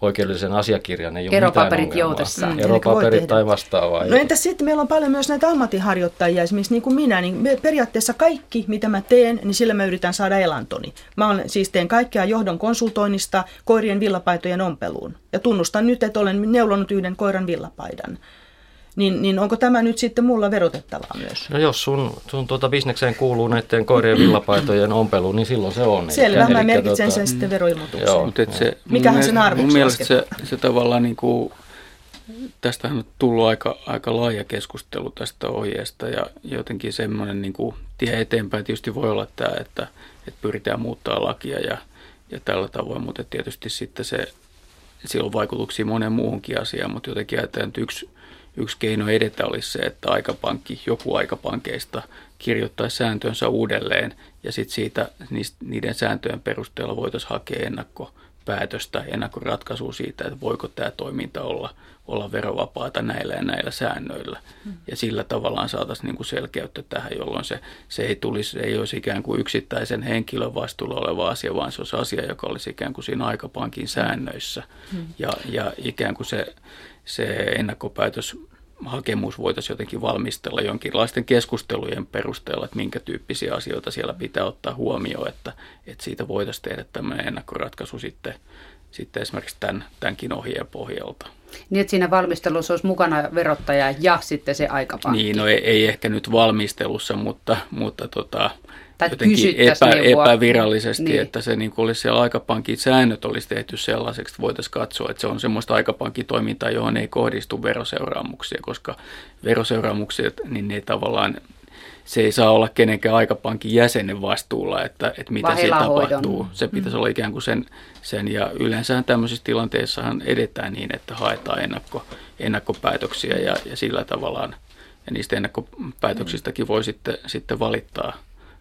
oikeudellisen asiakirjan, ei ole Eropaperit joutessaan. Mm, Eropaperit tai vastaavaa. No entäs sitten meillä on paljon myös näitä ammattiharjoittajia, esimerkiksi niin kuin minä, niin me periaatteessa kaikki, mitä mä teen, niin sillä mä yritän saada elantoni. Mä on, siis teen kaikkea johdon konsultoinnista koirien villapaitojen ompeluun. Ja tunnustan nyt, että olen neulonut yhden koiran villapaidan niin, niin onko tämä nyt sitten mulla verotettavaa myös? No jos sun, sun tuota bisnekseen kuuluu näiden koirien villapaitojen ompelu, niin silloin se on. Selvä, eli, mä merkitsen tuota, sen sitten veroilmoitukseen. Joo, mutta se, Mikähän sen arvoksi Mun mielestä se, se tavallaan niin kuin, tästähän on tullut aika, aika laaja keskustelu tästä ohjeesta ja jotenkin semmoinen niin kuin, tie eteenpäin tietysti voi olla tämä, että, että pyritään muuttaa lakia ja, ja tällä tavoin, mutta tietysti sitten se, sillä on vaikutuksia moneen muuhunkin asiaan, mutta jotenkin ajatellaan, että yksi yksi keino edetä olisi se, että aikapankki, joku aikapankeista kirjoittaisi sääntönsä uudelleen ja sitten siitä niiden sääntöjen perusteella voitaisiin hakea ennakkopäätöstä, ennakkoratkaisua siitä, että voiko tämä toiminta olla, olla verovapaata näillä ja näillä säännöillä. Ja sillä tavallaan saataisiin niinku selkeyttä tähän, jolloin se, se ei, tulisi, ei olisi ikään kuin yksittäisen henkilön vastuulla oleva asia, vaan se olisi asia, joka olisi ikään kuin siinä aikapankin säännöissä. Hmm. Ja, ja ikään kuin se se ennakkopäätös hakemus voitaisiin jotenkin valmistella jonkinlaisten keskustelujen perusteella, että minkä tyyppisiä asioita siellä pitää ottaa huomioon, että, että siitä voitaisiin tehdä tämmöinen ennakkoratkaisu sitten, sitten esimerkiksi tämän, tämänkin ohjeen pohjalta. Niin, että siinä valmistelussa olisi mukana verottaja ja sitten se aikapankki. Niin, no ei, ei ehkä nyt valmistelussa, mutta, mutta tota, tai jotenkin epä, epävirallisesti, niin. että se niin olisi siellä aikapankin säännöt olisi tehty sellaiseksi, että voitaisiin katsoa, että se on semmoista aikapankkitoimintaa, johon ei kohdistu veroseuraamuksia, koska veroseuraamukset, niin ne tavallaan se ei saa olla kenenkään aikapankin jäsenen vastuulla, että, että mitä se tapahtuu. Se pitäisi mm. olla ikään kuin sen, sen ja yleensä tämmöisissä tilanteissahan edetään niin, että haetaan ennakko, ennakkopäätöksiä ja, ja sillä tavallaan ja niistä ennakkopäätöksistäkin voi sitten, sitten valittaa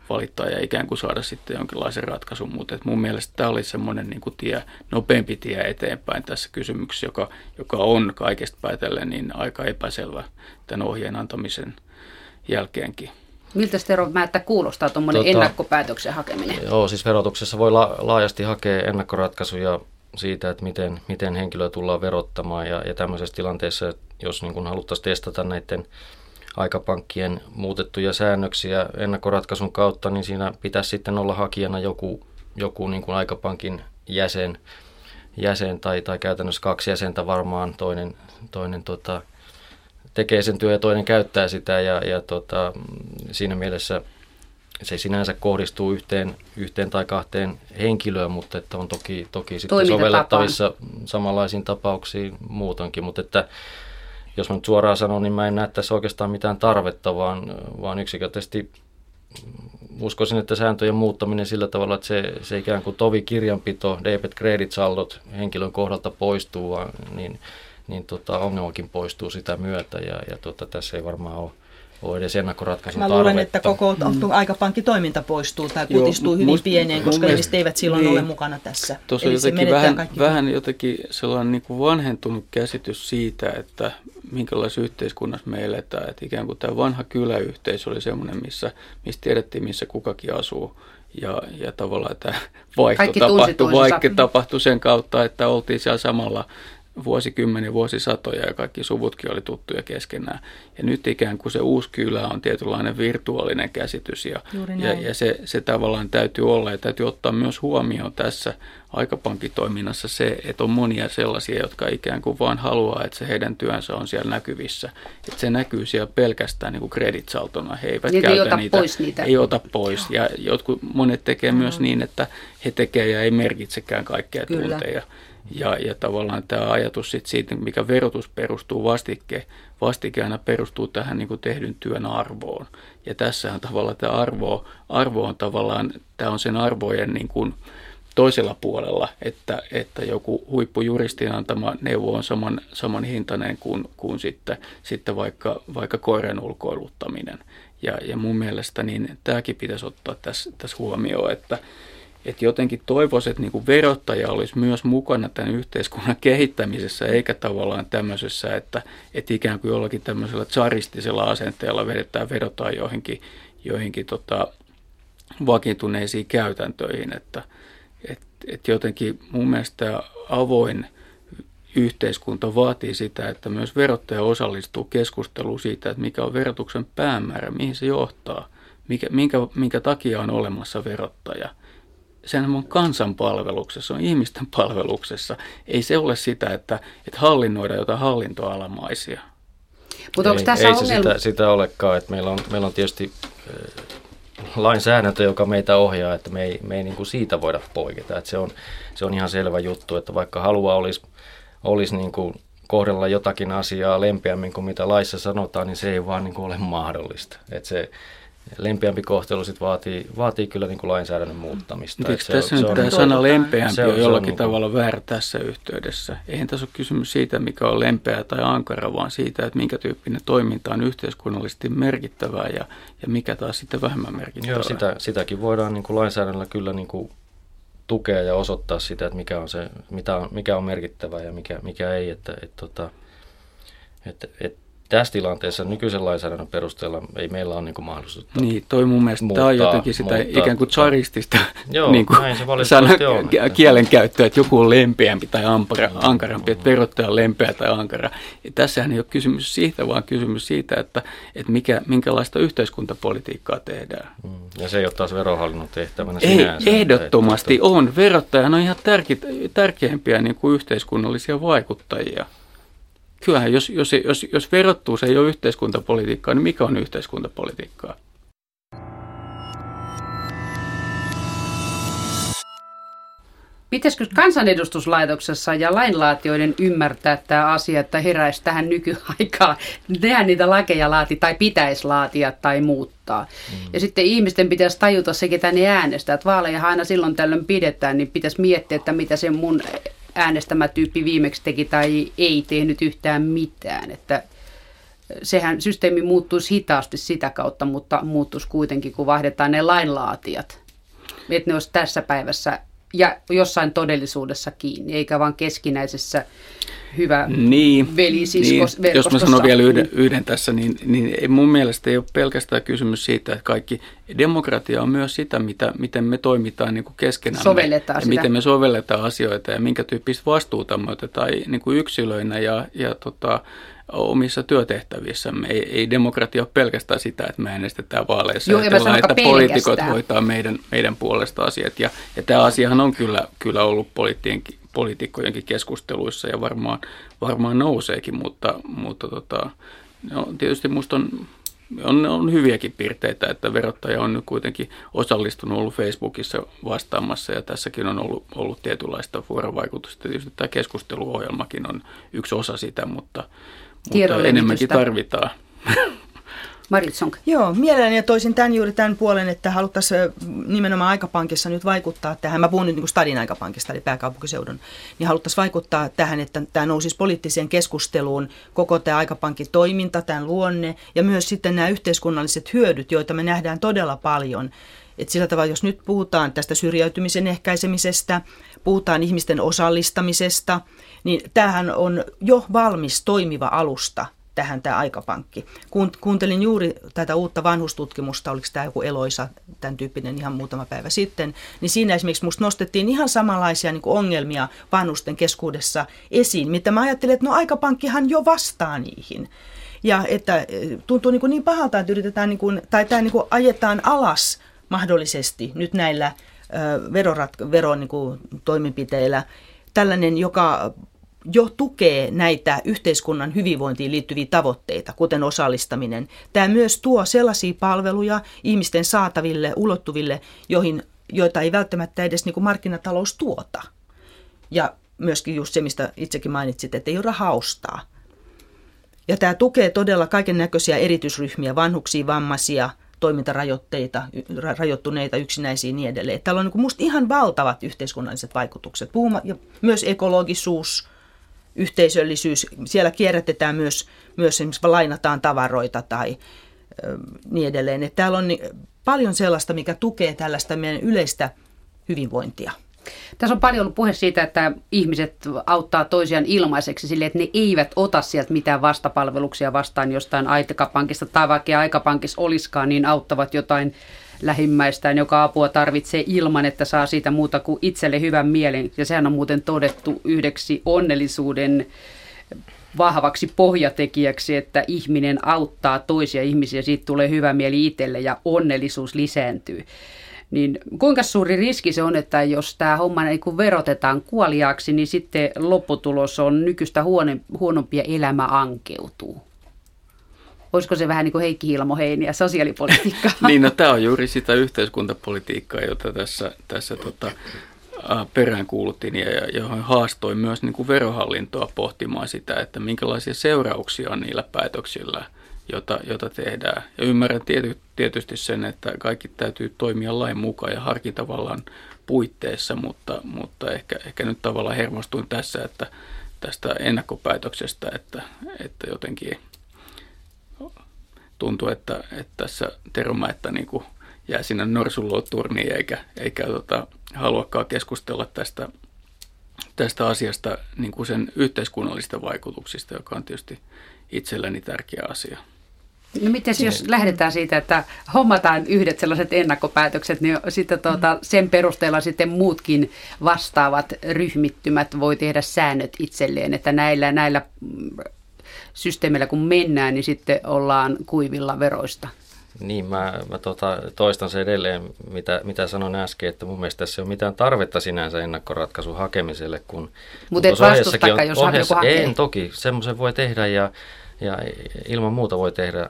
valittaa ja ikään kuin saada sitten jonkinlaisen ratkaisun. Mutta mun mielestä tämä oli semmoinen niin tie, nopeampi tie eteenpäin tässä kysymyksessä, joka, joka on kaikesta päätellen niin aika epäselvä tämän ohjeen antamisen jälkeenkin. Miltä Stero Määttä kuulostaa tuommoinen tota, ennakkopäätöksen hakeminen? Joo, siis verotuksessa voi la- laajasti hakea ennakkoratkaisuja siitä, että miten, miten henkilöä tullaan verottamaan ja, ja tämmöisessä tilanteessa, jos niin kun haluttaisiin testata näiden aikapankkien muutettuja säännöksiä ennakkoratkaisun kautta, niin siinä pitäisi sitten olla hakijana joku, joku niin kuin aikapankin jäsen, jäsen tai, tai käytännössä kaksi jäsentä varmaan, toinen, toinen tota, tekee sen työ ja toinen käyttää sitä ja, ja tota, siinä mielessä se sinänsä kohdistuu yhteen, yhteen tai kahteen henkilöön, mutta että on toki, toki sitten sovellettavissa samanlaisiin tapauksiin muutonkin, mutta että jos mä nyt suoraan sanon, niin mä en näe tässä oikeastaan mitään tarvetta, vaan, vaan yksinkertaisesti uskoisin, että sääntöjen muuttaminen sillä tavalla, että se, se ikään kuin tovi kirjanpito, debit credit saldot henkilön kohdalta poistuu, niin, niin tota, ongelmakin poistuu sitä myötä ja, ja tota, tässä ei varmaan ole ole edes ennakkoratkaisun Mä luulen, että koko mm. aikapankkitoiminta poistuu tai kutistuu Joo, hyvin must, pieneen, koska ihmiset eivät silloin niin, ole mukana tässä. Tuossa on jotenkin vähän, vähän jotenkin sellainen niin kuin vanhentunut käsitys siitä, että minkälaisessa yhteiskunnassa me eletään. Että ikään kuin tämä vanha kyläyhteisö oli semmoinen, missä, missä tiedettiin, missä kukakin asuu. Ja, ja tavallaan tämä vaihto tapahtui, vaikka tapahtui sen kautta, että oltiin siellä samalla vuosikymmeniä, vuosisatoja ja kaikki suvutkin oli tuttuja keskenään. Ja nyt ikään kuin se uusi kylä on tietynlainen virtuaalinen käsitys ja, ja, ja se, se tavallaan täytyy olla ja täytyy ottaa myös huomioon tässä aikapankkitoiminnassa se, että on monia sellaisia, jotka ikään kuin vaan haluaa, että se heidän työnsä on siellä näkyvissä. Että se näkyy siellä pelkästään niin kuin kreditsaltona. He eivät niin käytä ei ota niitä, pois niitä. Ei ota pois. Ja jotkut, monet tekee mm-hmm. myös niin, että he tekevät ja ei merkitsekään kaikkea Kyllä. tunteja. Ja, ja tavallaan tämä ajatus sit siitä, mikä verotus perustuu vastike, vastike aina perustuu tähän niin kuin tehdyn työn arvoon. Ja tässähän tavallaan tämä arvo, arvo on tavallaan, tämä on sen arvojen niin kuin toisella puolella, että, että joku huippujuristin antama neuvo on saman, saman hintainen kuin, kuin sitten, sitten vaikka, vaikka koiran ulkoiluttaminen. Ja, ja mun mielestä niin tämäkin pitäisi ottaa tässä, tässä huomioon, että, että jotenkin toivoisin, että niin verottaja olisi myös mukana tämän yhteiskunnan kehittämisessä, eikä tavallaan tämmöisessä, että, että ikään kuin jollakin tämmöisellä charistisella asenteella vedetään verotaan joihinkin, joihinkin tota, vakiintuneisiin käytäntöihin, että et, et jotenkin mun mielestä avoin yhteiskunta vaatii sitä, että myös verottaja osallistuu keskusteluun siitä, että mikä on verotuksen päämäärä, mihin se johtaa, mikä, minkä, minkä takia on olemassa verottaja – sehän on kansanpalveluksessa, on ihmisten palveluksessa. Ei se ole sitä, että, että hallinnoida jotain hallintoalamaisia. Mutta onko tässä ei ongelma? se sitä, sitä olekaan, että meillä on, meillä on tietysti äh, lainsäädäntö, joka meitä ohjaa, että me ei, me ei niin kuin siitä voida poiketa. Että se, on, se on ihan selvä juttu, että vaikka halua olisi, olisi niin kuin kohdella jotakin asiaa lempeämmin kuin mitä laissa sanotaan, niin se ei vaan niin kuin ole mahdollista. Että se, lempeämpi kohtelu sit vaatii, vaatii kyllä niin kuin lainsäädännön muuttamista. Eikö tässä on, nyt tämä sana lempeämpi se on, on jollakin niin tavalla väärä tässä yhteydessä? Eihän tässä ole kysymys siitä, mikä on lempeä tai ankara, vaan siitä, että minkä tyyppinen toiminta on yhteiskunnallisesti merkittävää ja, ja mikä taas sitten vähemmän merkittävää. Joo, sitä, sitäkin voidaan niin kuin lainsäädännöllä kyllä niin kuin tukea ja osoittaa sitä, että mikä on, se, mitä on, mikä on merkittävää ja mikä, mikä ei. Että, et, tota, et, et, tässä tilanteessa nykyisen lainsäädännön perusteella ei meillä ole niin mahdollisuutta Niin, toi mun mielestä muuttaa, tämä on jotenkin sitä muuttaa, ikään kuin tsaristista joo, niin kuin näin se sana, on. kielenkäyttöä, että joku on lempeämpi tai ampara, ankarampi, että verottaja on lempeä tai ankara. Ja tässähän ei ole kysymys siitä, vaan kysymys siitä, että, että mikä, minkälaista yhteiskuntapolitiikkaa tehdään. Mm. Ja se ei ole taas verohallinnon tehtävänä ei, sinänsä. Ehdottomasti että, on. Verottajan on ihan tärke, tärkeimpiä niin kuin yhteiskunnallisia vaikuttajia kyllähän jos, jos, jos, jos verottuu se ei ole yhteiskuntapolitiikkaa, niin mikä on yhteiskuntapolitiikkaa? Pitäisikö kansanedustuslaitoksessa ja lainlaatioiden ymmärtää tämä asia, että heräisi tähän nykyaikaan, tehdä niitä lakeja laati tai pitäisi laatia tai muuttaa. Mm. Ja sitten ihmisten pitäisi tajuta se, ketä ne äänestää. Että vaaleja aina silloin tällöin pidetään, niin pitäisi miettiä, että mitä se mun äänestämä tyyppi viimeksi teki tai ei tehnyt yhtään mitään. Että sehän systeemi muuttuisi hitaasti sitä kautta, mutta muuttuisi kuitenkin, kun vaihdetaan ne lainlaatijat. Että ne olisi tässä päivässä ja jossain todellisuudessa kiinni, eikä vain keskinäisessä hyvä niin, velisiskos niin. Jos mä sanon vielä yhden, yhden tässä, niin, niin mun mielestä ei ole pelkästään kysymys siitä, että kaikki demokratia on myös sitä, mitä, miten me toimitaan niin kuin keskenään. Sovelletaan ja sitä. miten me sovelletaan asioita ja minkä tyyppistä vastuuta me otetaan niin kuin yksilöinä ja, ja tota, omissa työtehtävissämme. Ei, ei demokratia ole pelkästään sitä, että me äänestetään vaaleissa Joo, ja että poliitikot hoitaa meidän, meidän puolesta asiat. Ja, ja tämä asiahan on kyllä, kyllä ollut poliitikkojenkin keskusteluissa ja varmaan, varmaan nouseekin, mutta, mutta tota, no, tietysti minusta on on, on hyviäkin piirteitä, että verottaja on nyt kuitenkin osallistunut ollut Facebookissa vastaamassa ja tässäkin on ollut, ollut tietynlaista vuorovaikutusta. Tietysti tämä keskusteluohjelmakin on yksi osa sitä, mutta, mutta enemmänkin tarvitaan. Marit Sonk. Joo, mielelläni ja toisin tämän juuri tämän puolen, että haluttaisiin nimenomaan aikapankissa nyt vaikuttaa tähän. Mä puhun nyt niin kuin Stadin aikapankista, eli pääkaupunkiseudun. Niin haluttaisiin vaikuttaa tähän, että tämä nousisi poliittiseen keskusteluun, koko tämä aikapankin toiminta, tämän luonne ja myös sitten nämä yhteiskunnalliset hyödyt, joita me nähdään todella paljon. Et sillä tavalla, jos nyt puhutaan tästä syrjäytymisen ehkäisemisestä, puhutaan ihmisten osallistamisesta, niin tämähän on jo valmis toimiva alusta tähän tämä aikapankki. Kuuntelin juuri tätä uutta vanhustutkimusta, oliko tämä joku Eloisa, tämän tyyppinen ihan muutama päivä sitten, niin siinä esimerkiksi minusta nostettiin ihan samanlaisia niin ongelmia vanhusten keskuudessa esiin, mitä mä ajattelin, että no aikapankkihan jo vastaa niihin. Ja että eh, tuntuu niin, niin pahalta, että yritetään, niin kuin, tai tämä niin ajetaan alas mahdollisesti nyt näillä verorat, veron niin kuin, toimenpiteillä tällainen, joka jo tukee näitä yhteiskunnan hyvinvointiin liittyviä tavoitteita, kuten osallistaminen. Tämä myös tuo sellaisia palveluja ihmisten saataville, ulottuville, joihin, joita ei välttämättä edes niin kuin markkinatalous tuota. Ja myöskin just se, mistä itsekin mainitsit, että ei ole rahaa ostaa. Ja tämä tukee todella kaiken näköisiä erityisryhmiä, vanhuksia, vammaisia, toimintarajoitteita, rajoittuneita, yksinäisiä niin edelleen. Täällä on niin musta ihan valtavat yhteiskunnalliset vaikutukset. Puhuma, ja myös ekologisuus, yhteisöllisyys. Siellä kierrätetään myös, myös esimerkiksi lainataan tavaroita tai niin edelleen. Että täällä on paljon sellaista, mikä tukee tällaista meidän yleistä hyvinvointia. Tässä on paljon ollut puhe siitä, että ihmiset auttaa toisiaan ilmaiseksi sille, että ne eivät ota sieltä mitään vastapalveluksia vastaan jostain aikapankista tai vaikka aikapankissa olisikaan, niin auttavat jotain lähimmäistään, joka apua tarvitsee ilman, että saa siitä muuta kuin itselle hyvän mielen. Ja sehän on muuten todettu yhdeksi onnellisuuden vahvaksi pohjatekijäksi, että ihminen auttaa toisia ihmisiä, siitä tulee hyvä mieli itselle ja onnellisuus lisääntyy. Niin kuinka suuri riski se on, että jos tämä homma niin verotetaan kuoliaaksi, niin sitten lopputulos on nykyistä huonompia elämä ankeutuu? Olisiko se vähän niin kuin Heikki Hilmo ja sosiaalipolitiikkaa? niin, no tämä on juuri sitä yhteiskuntapolitiikkaa, jota tässä, tässä tota, perään kuuluttiin ja johon haastoin myös niin kuin verohallintoa pohtimaan sitä, että minkälaisia seurauksia on niillä päätöksillä, jota, jota tehdään. Ja ymmärrän tiety, tietysti sen, että kaikki täytyy toimia lain mukaan ja harkintavallan puitteissa, mutta, mutta ehkä, ehkä nyt tavallaan hermostuin tässä, että tästä ennakkopäätöksestä, että, että jotenkin tuntuu, että, että tässä Teromäettä niin kuin jää sinne norsunluoturniin eikä, eikä tota, haluakaan keskustella tästä, tästä asiasta niin kuin sen yhteiskunnallista vaikutuksista, joka on tietysti itselleni tärkeä asia. No miten jos lähdetään siitä, että hommataan yhdet sellaiset ennakkopäätökset, niin sitten tuota, sen perusteella sitten muutkin vastaavat ryhmittymät voi tehdä säännöt itselleen, että näillä, näillä systeemillä kun mennään, niin sitten ollaan kuivilla veroista. Niin, mä, mä tota, toistan se edelleen, mitä, mitä sanoin äsken, että mun mielestä tässä ei ole mitään tarvetta sinänsä ennakkoratkaisun hakemiselle. Kun, Mutta et vastustakaan, jos ohjeessa, joku hakee. En toki, semmoisen voi tehdä ja, ja ilman muuta voi tehdä,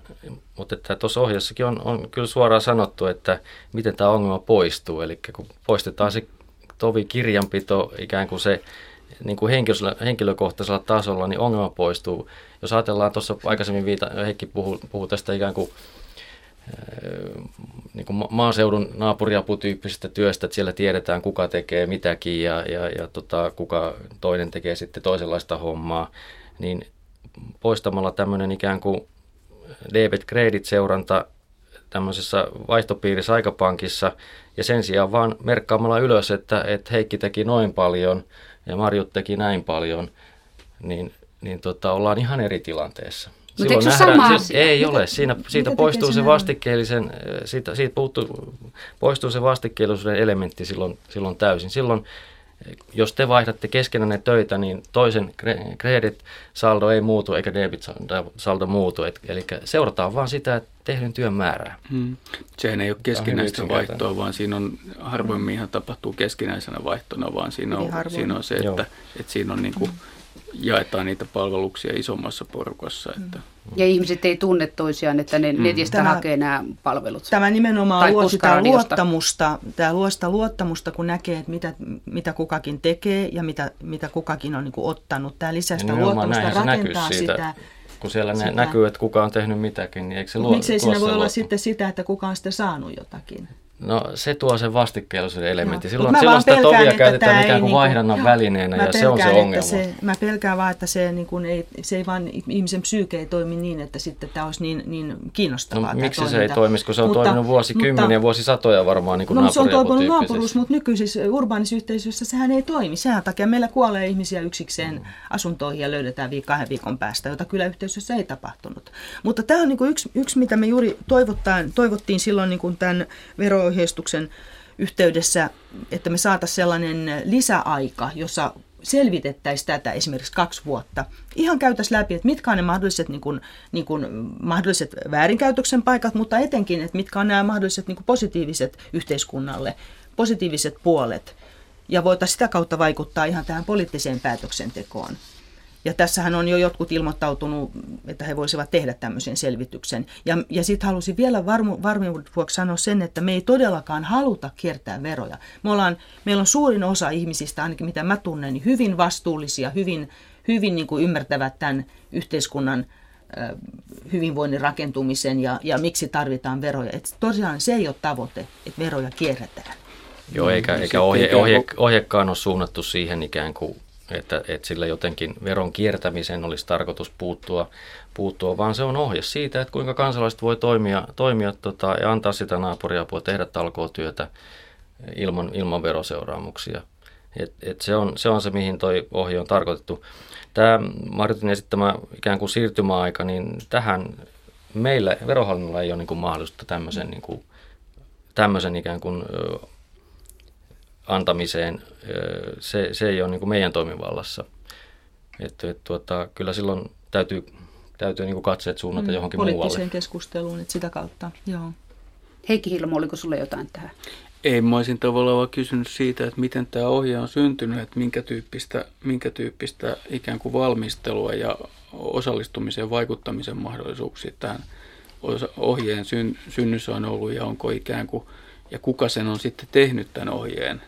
mutta tuossa ohjeessakin on, on kyllä suoraan sanottu, että miten tämä ongelma poistuu. Eli kun poistetaan se tovi kirjanpito, ikään kuin se niin kuin henkilökohtaisella tasolla, niin ongelma poistuu. Jos ajatellaan tuossa aikaisemmin, Viita, Heikki puhui, puhui tästä ikään kuin niin kuin maaseudun naapuriaputyyppisestä työstä, että siellä tiedetään kuka tekee mitäkin ja, ja, ja tota, kuka toinen tekee sitten toisenlaista hommaa, niin poistamalla tämmöinen ikään kuin debit credit seuranta tämmöisessä vaihtopiirissä aikapankissa ja sen sijaan vaan merkkaamalla ylös, että, että Heikki teki noin paljon ja Marjut teki näin paljon, niin, niin tota, ollaan ihan eri tilanteessa. Mutta eikö se sama asia? Ei ole. Siinä, siitä poistuu se vastikkeellisen, siitä, siitä puuttuu, poistuu se vastikkeellisuuden elementti silloin, silloin täysin. Silloin jos te vaihdatte keskenään töitä, niin toisen credit-saldo ei muutu eikä debit-saldo muutu. Et, eli seurataan vaan sitä että tehdyn työn määrää. Hmm. Sehän ei ole keskinäistä vaihtoa, vaan siinä on harvoin ihan tapahtuu keskinäisenä vaihtona, vaan siinä on, siinä on se, että, että siinä on niin kuin, jaetaan niitä palveluksia isommassa porukassa. Että. Ja ihmiset ei tunne toisiaan, että ne mm. netistä tämä, hakee nämä palvelut. Tämä nimenomaan luo sitä luottamusta, tämä luo sitä luottamusta, kun näkee, että mitä, mitä kukakin tekee ja mitä, mitä kukakin on niin kuin ottanut. Tämä lisää sitä luottamusta, rakentaa sitä, kun siellä sitä. näkyy, että kuka on tehnyt mitäkin, niin eikö se luo, Miksei siinä voi olla sitten sitä, että kuka on sitten saanut jotakin? No se tuo sen vastikkeellisuuden elementti. Silloin, silloin sitä pelkään, tovia käytetään ikään kuin niinku, vaihdannan välineenä ja se on se ongelma. Se, mä pelkään vaan, että se, niin kuin ei, se ei vaan ihmisen psyyke ei toimi niin, että sitten tämä olisi niin, niin kiinnostavaa. No, miksi toiminta. se ei toimisi, kun se on mutta, toiminut vuosikymmeniä, vuosisatoja varmaan niin kuin no, se on toiminut naapuruus, mutta nykyisissä urbaanissa yhteisöissä sehän ei toimi. Sehän takia meillä kuolee ihmisiä yksikseen mm. asuntoihin ja löydetään viik- kahden viikon päästä, jota kyllä yhteisössä ei tapahtunut. Mutta tämä on niin kuin yksi, yksi, mitä me juuri toivottiin silloin niin kuin tämän vero-ohjeistuksen yhteydessä, että me saataisiin sellainen lisäaika, jossa selvitettäisiin tätä esimerkiksi kaksi vuotta. Ihan käytäisiin läpi, että mitkä on ne mahdolliset, niin kuin, niin kuin, mahdolliset väärinkäytöksen paikat, mutta etenkin, että mitkä on nämä mahdolliset niin kuin positiiviset yhteiskunnalle, positiiviset puolet. Ja voitaisiin sitä kautta vaikuttaa ihan tähän poliittiseen päätöksentekoon. Ja tässähän on jo jotkut ilmoittautunut, että he voisivat tehdä tämmöisen selvityksen. Ja, ja sitten halusin vielä varmu, varmuuden vuoksi sanoa sen, että me ei todellakaan haluta kiertää veroja. Me ollaan, meillä on suurin osa ihmisistä, ainakin mitä mä tunnen, niin hyvin vastuullisia, hyvin, hyvin niin kuin ymmärtävät tämän yhteiskunnan hyvinvoinnin rakentumisen ja, ja miksi tarvitaan veroja. Et tosiaan se ei ole tavoite, että veroja kierretään. Joo, eikä, eikä ohje, ohje, ohjekaan ole suunnattu siihen ikään kuin että, että sillä jotenkin veron kiertämisen olisi tarkoitus puuttua, puuttua, vaan se on ohje siitä, että kuinka kansalaiset voi toimia, toimia tota, ja antaa sitä naapuriapua, tehdä talkootyötä ilman, ilman veroseuraamuksia. Et, et se, on, se on se, mihin tuo ohje on tarkoitettu. Tämä Martin esittämä ikään kuin siirtymäaika, niin tähän meillä verohallinnolla ei ole niin kuin mahdollista tämmöisen, niin kuin, tämmöisen ikään kuin antamiseen, se, se ei ole niin kuin meidän toimivallassa. Että, et, tuota, kyllä silloin täytyy, täytyy niin kuin katseet suunnata mm, johonkin poliittiseen muualle. keskusteluun, että sitä kautta, joo. Heikki Hilmo, oliko sulle jotain tähän? Ei, mä olisin tavallaan vaan kysynyt siitä, että miten tämä ohje on syntynyt, että minkä tyyppistä, minkä tyyppistä ikään kuin valmistelua ja osallistumisen ja vaikuttamisen mahdollisuuksia tähän ohjeen synnyssä on ollut ja onko ikään kuin, ja kuka sen on sitten tehnyt tämän ohjeen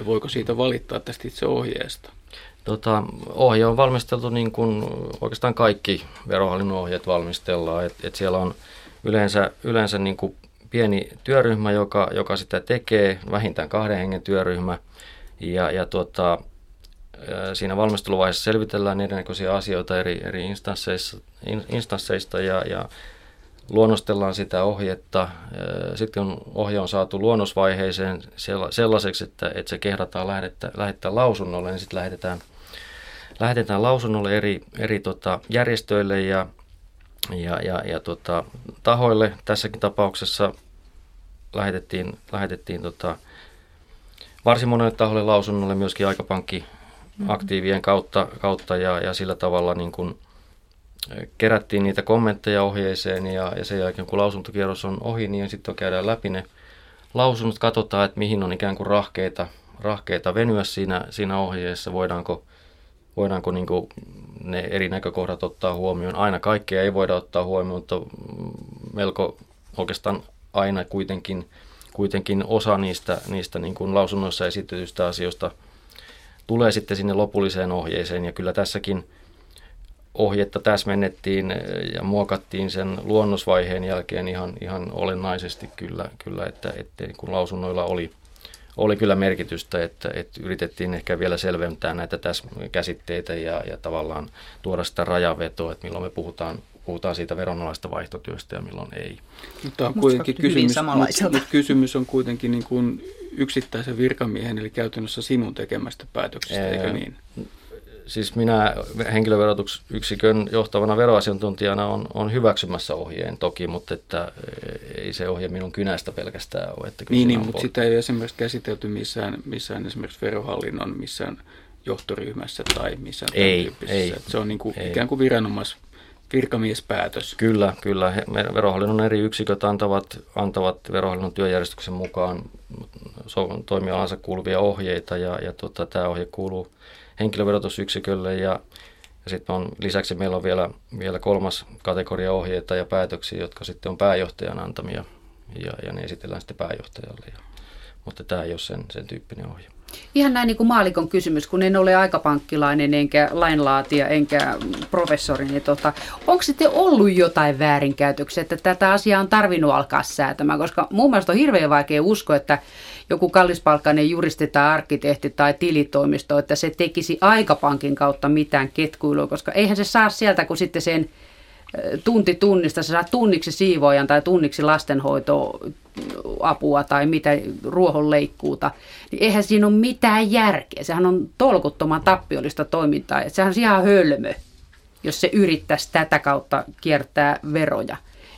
ja voiko siitä valittaa tästä itse ohjeesta? Tota, ohje on valmisteltu niin kuin oikeastaan kaikki verohallinnon ohjeet valmistellaan. Et, et siellä on yleensä, yleensä niin kuin pieni työryhmä, joka, joka sitä tekee, vähintään kahden hengen työryhmä. Ja, ja tuota, siinä valmisteluvaiheessa selvitellään erinäköisiä asioita eri, eri instansseista, instansseista ja, ja luonnostellaan sitä ohjetta. Sitten kun ohje on saatu luonnosvaiheeseen sellaiseksi, että, että se kehdataan lähettää, lähettää lausunnolle, niin sitten lähetetään, lähetetään lausunnolle eri, eri tota, järjestöille ja, ja, ja, ja tota, tahoille. Tässäkin tapauksessa lähetettiin, lähetettiin tota, varsin monelle taholle lausunnolle myöskin aikapankki aktiivien kautta, kautta ja, ja sillä tavalla niin kuin – kerättiin niitä kommentteja ohjeeseen ja, ja sen jälkeen kun lausuntokierros on ohi, niin sitten käydään läpi ne lausunnot, katsotaan, että mihin on ikään kuin rahkeita, rahkeita venyä siinä, siinä ohjeessa, voidaanko, voidaanko niin ne eri näkökohdat ottaa huomioon. Aina kaikkea ei voida ottaa huomioon, mutta melko oikeastaan aina kuitenkin, kuitenkin osa niistä, niistä niin kuin lausunnoissa esitetyistä asioista tulee sitten sinne lopulliseen ohjeeseen. Ja kyllä tässäkin – ohjetta täsmennettiin ja muokattiin sen luonnosvaiheen jälkeen ihan, ihan olennaisesti kyllä, kyllä että, että kun lausunnoilla oli, oli kyllä merkitystä, että, että yritettiin ehkä vielä selventää näitä täs, käsitteitä ja, ja tavallaan tuoda sitä rajavetoa, että milloin me puhutaan, puhutaan siitä veronalaista vaihtotyöstä ja milloin ei. Mutta on kuitenkin kysymys, mutta kysymys on kuitenkin niin kuin yksittäisen virkamiehen, eli käytännössä sinun tekemästä päätöksestä, eikö niin? Siis minä henkilöverotusyksikön johtavana veroasiantuntijana on, on hyväksymässä ohjeen toki, mutta että eh, ei se ohje minun kynästä pelkästään ole. Että niin, niin mutta sitä ei esimerkiksi käsitelty missään, missään esimerkiksi verohallinnon missään johtoryhmässä tai missään ei, ei, Se on niin kuin ei. ikään kuin viranomais virkamiespäätös. Kyllä, kyllä. Verohallinnon eri yksiköt antavat, antavat verohallinnon työjärjestyksen mukaan toimialansa kuuluvia ohjeita ja, ja tuota, tämä ohje kuuluu henkilöverotusyksikölle ja, ja sitten on, lisäksi meillä on vielä, vielä kolmas kategoria ohjeita ja päätöksiä, jotka sitten on pääjohtajan antamia ja, ja ne esitellään sitten pääjohtajalle. Ja, mutta tämä ei ole sen, sen tyyppinen ohje. Ihan näin niin kuin maalikon kysymys, kun en ole aikapankkilainen enkä lainlaatija enkä professori, niin tota, onko sitten ollut jotain väärinkäytöksiä, että tätä asiaa on tarvinnut alkaa säätämään? Koska mun mielestä on hirveän vaikea uskoa, että joku kallispalkkainen juristi tai arkkitehti tai tilitoimisto, että se tekisi aikapankin kautta mitään ketkuilua, koska eihän se saa sieltä, kun sitten sen tunti tunnista, sä saat tunniksi siivoajan tai tunniksi lastenhoitoapua tai mitä ruohonleikkuuta, niin eihän siinä ole mitään järkeä. Sehän on tolkuttoman tappiollista toimintaa. Sehän on ihan hölmö, jos se yrittäisi tätä kautta kiertää veroja.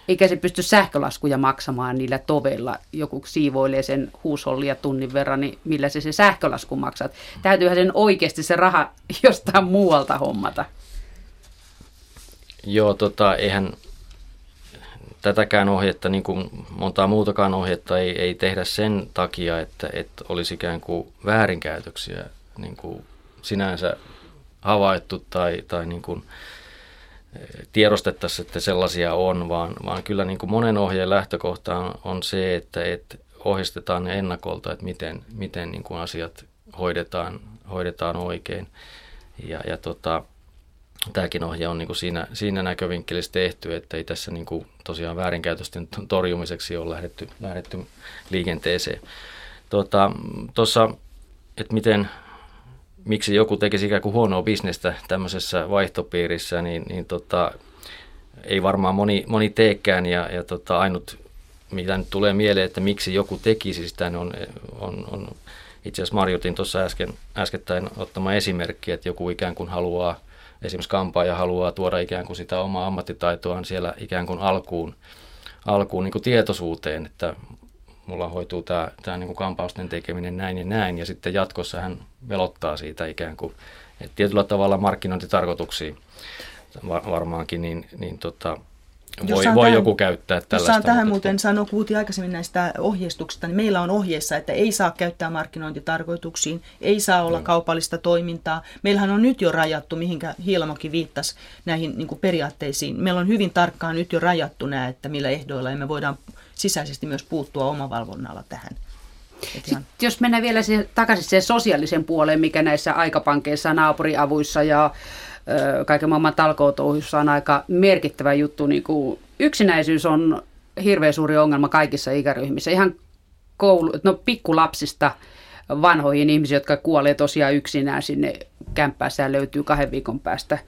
Eikä se pysty sähkölaskuja maksamaan niillä toveilla. Joku siivoilee sen huushollia tunnin verran, niin millä se se sähkölasku maksat. Täytyyhän sen oikeasti se raha jostain muualta hommata. Joo, tota, eihän tätäkään ohjetta, niin kuin montaa muutakaan ohjetta, ei, ei tehdä sen takia, että, että olisi ikään kuin väärinkäytöksiä niin kuin sinänsä havaittu tai, tai niin kuin eh, tiedostettaisiin, että sellaisia on, vaan, vaan kyllä niin kuin monen ohjeen lähtökohta on, on se, että, että ohjeistetaan ennakolta, että miten, miten niin kuin asiat hoidetaan, hoidetaan oikein. Ja, ja tota, tämäkin ohje on niin kuin siinä, siinä näkövinkkelissä tehty, että ei tässä niin kuin tosiaan väärinkäytösten torjumiseksi ole lähdetty, lähdetty liikenteeseen. Tuossa, tota, että miten, miksi joku tekisi ikään kuin huonoa bisnestä tämmöisessä vaihtopiirissä, niin, niin tota, ei varmaan moni, moni teekään ja, ja tota, ainut, mitä nyt tulee mieleen, että miksi joku tekisi sitä, niin on, on, on itse asiassa Marjutin tuossa äsken, äskettäin ottama esimerkki, että joku ikään kuin haluaa – esimerkiksi kampaaja haluaa tuoda ikään kuin sitä omaa ammattitaitoaan siellä ikään kuin alkuun, alkuun niin kuin tietoisuuteen, että mulla hoituu tämä, tämä niin kuin kampausten tekeminen näin ja näin, ja sitten jatkossa hän velottaa siitä ikään kuin, että tietyllä tavalla markkinointitarkoituksiin varmaankin, niin, niin tota, voi, voi tähän, joku käyttää tällaista. Jos saan tähän muuten sanoa, puhuttiin aikaisemmin näistä ohjeistuksista, niin meillä on ohjeessa, että ei saa käyttää markkinointitarkoituksiin, ei saa olla no. kaupallista toimintaa. Meillähän on nyt jo rajattu, mihinkä Hiilamokin viittasi näihin niin periaatteisiin. Meillä on hyvin tarkkaan nyt jo rajattu nämä, että millä ehdoilla, ja me voidaan sisäisesti myös puuttua omavalvonnalla tähän. Sitten, jos mennään vielä siihen, takaisin siihen sosiaalisen puoleen, mikä näissä aikapankeissa, naapuriavuissa ja kaiken maailman talkootouhussa on aika merkittävä juttu. Niin kuin yksinäisyys on hirveän suuri ongelma kaikissa ikäryhmissä. Ihan koulu, no pikkulapsista vanhoihin ihmisiin, jotka kuolee tosiaan yksinään sinne kämppäässään löytyy kahden viikon päästä.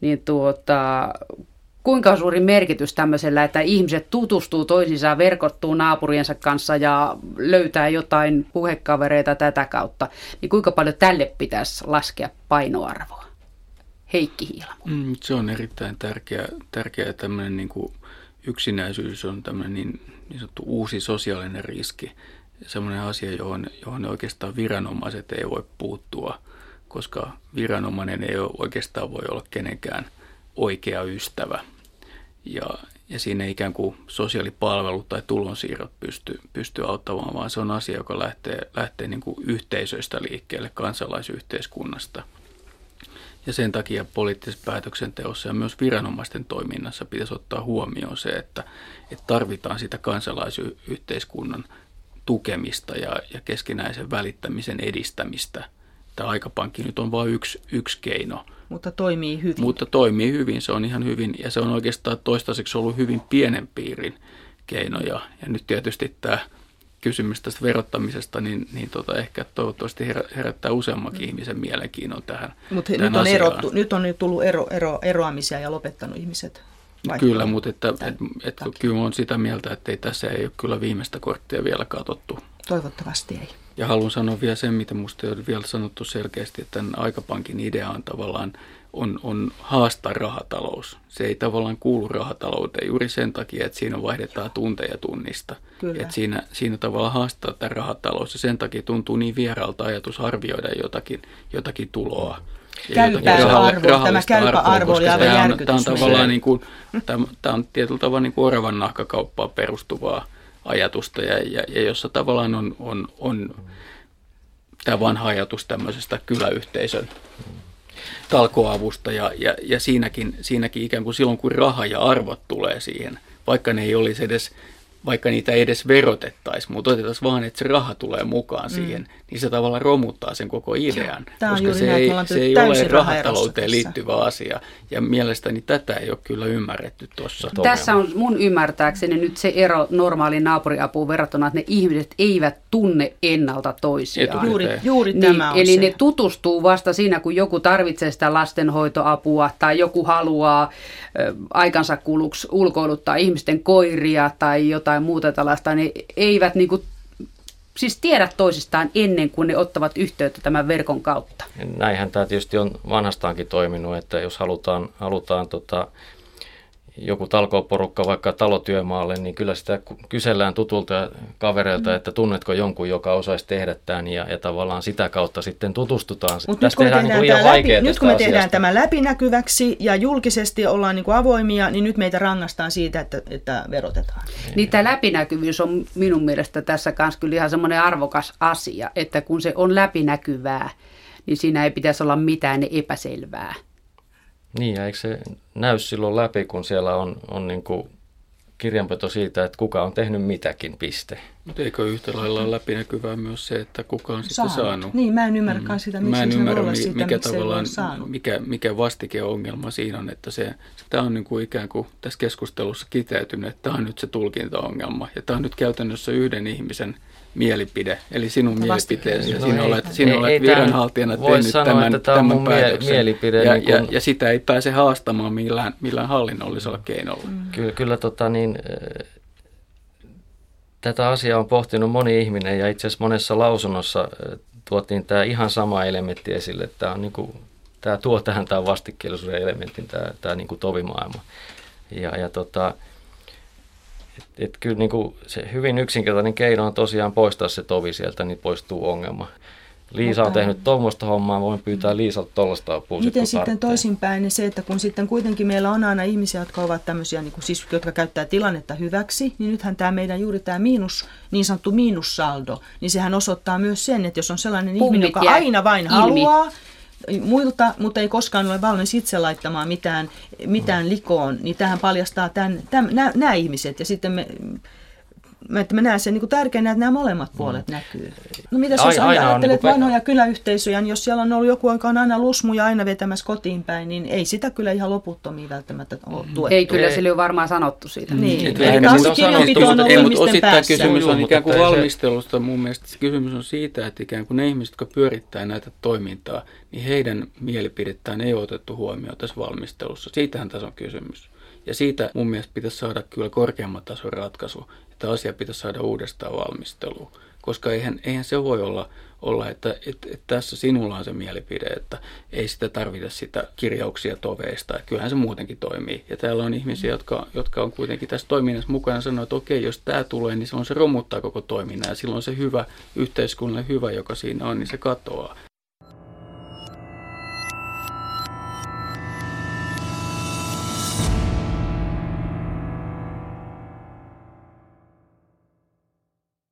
Niin tuota, kuinka suuri merkitys tämmöisellä, että ihmiset tutustuu toisiinsa, verkottuu naapuriensa kanssa ja löytää jotain puhekavereita tätä kautta, niin kuinka paljon tälle pitäisi laskea painoarvoa? Heikki Hiilamo. Mm, se on erittäin tärkeä, tärkeä tämmöinen niin kuin yksinäisyys on tämmöinen niin, niin sanottu uusi sosiaalinen riski. Semmoinen asia, johon, johon oikeastaan viranomaiset ei voi puuttua, koska viranomainen ei oikeastaan voi olla kenenkään oikea ystävä. Ja, ja siinä ikään kuin sosiaalipalvelut tai tulonsiirrot pysty, pysty auttamaan, vaan se on asia, joka lähtee, lähtee niin kuin yhteisöistä liikkeelle, kansalaisyhteiskunnasta – ja sen takia poliittisessa päätöksenteossa ja myös viranomaisten toiminnassa pitäisi ottaa huomioon se, että, että tarvitaan sitä kansalaisyhteiskunnan tukemista ja, ja keskinäisen välittämisen edistämistä. Tämä aikapankki nyt on vain yksi, yksi keino. Mutta toimii hyvin. Mutta toimii hyvin, se on ihan hyvin ja se on oikeastaan toistaiseksi ollut hyvin pienen piirin keino. Ja, ja nyt tietysti tämä kysymys tästä verottamisesta, niin, niin tota, ehkä toivottavasti herättää useammankin mm. ihmisen mielenkiinnon tähän Mutta nyt, on erottu, nyt on nyt tullut ero, ero, eroamisia ja lopettanut ihmiset. Kyllä, mutta että, et, et, kyllä on sitä mieltä, että ei, tässä ei ole kyllä viimeistä korttia vielä katsottu. Toivottavasti ei. Ja haluan sanoa vielä sen, mitä minusta ei ole vielä sanottu selkeästi, että tämän aikapankin idea on tavallaan on, on haastaa rahatalous. Se ei tavallaan kuulu rahatalouteen juuri sen takia, että siinä vaihdetaan tunteja tunnista. Kyllä. Että siinä, siinä tavallaan haastaa tämä rahatalous ja sen takia tuntuu niin vieraalta ajatus arvioida jotakin, jotakin tuloa. Käypä arvo, tämä käypä arvo oli aivan. Tämä on tavallaan niin kuin, tämä, tämä on tietyllä tavalla niin kuin oravan nahkakauppaan perustuvaa ajatusta ja, ja, ja jossa tavallaan on, on, on tämä vanha ajatus tämmöisestä kyläyhteisön talkoavusta ja, ja, ja siinäkin, siinäkin ikään kuin silloin, kun raha ja arvot tulee siihen, vaikka ne ei olisi edes vaikka niitä ei edes verotettaisiin, mutta otettaisiin vaan, että se raha tulee mukaan mm. siihen, niin se tavallaan romuttaa sen koko idean, koska se ei, se ei ole rahatalouteen liittyvä asia. Ja mielestäni tätä ei ole kyllä ymmärretty tuossa. Tässä on mun ymmärtääkseni nyt se ero normaaliin naapuriapuun verrattuna, että ne ihmiset eivät tunne ennalta toisiaan. Juuri, juuri niin, tämä on Eli se. ne tutustuu vasta siinä, kun joku tarvitsee sitä lastenhoitoapua tai joku haluaa ö, aikansa kuluksi ulkoiluttaa ihmisten koiria tai jotain muuta tällaista. Ne eivät niin kuin, siis tiedä toisistaan ennen kuin ne ottavat yhteyttä tämän verkon kautta. Näinhän tämä tietysti on vanhastaankin toiminut, että jos halutaan, halutaan tota, joku talkooporukka vaikka talotyömaalle, niin kyllä sitä kysellään tutulta kavereilta, mm. että tunnetko jonkun, joka osaisi tehdä tämän ja, ja tavallaan sitä kautta sitten tutustutaan. Mut nyt kun, me tehdään, niin tämä läpi, nyt kun me tehdään tämä läpinäkyväksi ja julkisesti ollaan niin kuin avoimia, niin nyt meitä rangaistaan siitä, että, että verotetaan. Niin tämä läpinäkyvyys on minun mielestä tässä kanssa kyllä ihan semmoinen arvokas asia, että kun se on läpinäkyvää, niin siinä ei pitäisi olla mitään epäselvää. Niin, ja eikö se näy silloin läpi, kun siellä on, on niin kuin kirjanpito siitä, että kuka on tehnyt mitäkin, piste. Mutta eikö yhtä lailla ole läpinäkyvää myös se, että kuka on sitten saanut? saanut? Niin, mä en ymmärräkään sitä, miksi mä en se ymmärrä, olla sitä, mikä tavallaan, mikä, mikä vastikeongelma siinä on, että se, tämä on niin kuin ikään kuin tässä keskustelussa kiteytynyt, että tämä on nyt se tulkintaongelma. Ja tämä on nyt käytännössä yhden ihmisen mielipide, eli sinun mielipiteesi. Ja sinä olet, sinä ei- olet ei viranhaltijana tämän- tehnyt sanoa, tämän, että tämä on tämän mun mie- päätöksen. mielipide, Ja, niin ja, kun- ja sitä ei pääse haastamaan millään, millään hallinnollisella keinolla. Mm. Kyllä, kyllä tota niin, äh, tätä asiaa on pohtinut moni ihminen ja itse asiassa monessa lausunnossa äh, tuotiin tämä ihan sama elementti esille. Tämä, on niin kuin, tämä tuo tähän tämä vastikkeellisuuden elementin, tämä, tämä niin kuin tovimaailma. Ja, ja tota, et, kyllä niin kuin se hyvin yksinkertainen keino on tosiaan poistaa se tovi sieltä, niin poistuu ongelma. Liisa on tehnyt tuommoista hommaa, voin pyytää Liisalta tuollaista apua. sit, Miten sitten tarvitsee. toisinpäin niin se, että kun sitten kuitenkin meillä on aina ihmisiä, jotka ovat tämmöisiä, niin kuin, siis, jotka käyttää tilannetta hyväksi, niin nythän tämä meidän juuri tämä miinus, niin sanottu miinussaldo, niin sehän osoittaa myös sen, että jos on sellainen Pummit ihminen, joka aina vain ilmi. haluaa muilta, mutta ei koskaan ole valmis itse laittamaan mitään, mitään likoon, niin tähän paljastaa tämän, tämän, nämä, nämä ihmiset. Ja sitten me, me, että mä näen sen niin kuin tärkeänä, että nämä molemmat puolet näkyy. No mitä jos Aina- aina on ajattelet niin vanhoja kyläyhteisöjä, niin jos siellä on ollut joku, joka on aina lusmuja aina vetämässä kotiin päin, niin ei sitä kyllä ihan loputtomiin välttämättä ole tuettu. Ei kyllä Ei. sille ole varmaan sanottu siitä. Niin. Lähinnä taas siitä on kirjanpito sanottu, on mutta- ollut ei, mutta ihmisten osittain päässä. kysymys on ikään kuin se- valmistelusta. Mun mielestä kysymys on siitä, että ikään kuin ne ihmiset, jotka pyörittää näitä toimintaa, niin heidän mielipidettään ei ole otettu huomioon tässä valmistelussa. Siitähän tässä on kysymys. Ja siitä mun mielestä pitäisi saada kyllä korkeamman tason ratkaisu, että asia pitäisi saada uudestaan valmisteluun. Koska eihän, eihän se voi olla, olla että, että, että tässä sinulla on se mielipide, että ei sitä tarvita sitä kirjauksia toveista. Että kyllähän se muutenkin toimii. Ja täällä on ihmisiä, jotka, jotka on kuitenkin tässä toiminnassa mukana ja sanoo, että okei, jos tämä tulee, niin silloin se romuttaa koko toiminnan ja silloin se hyvä, yhteiskunnallinen hyvä, joka siinä on, niin se katoaa.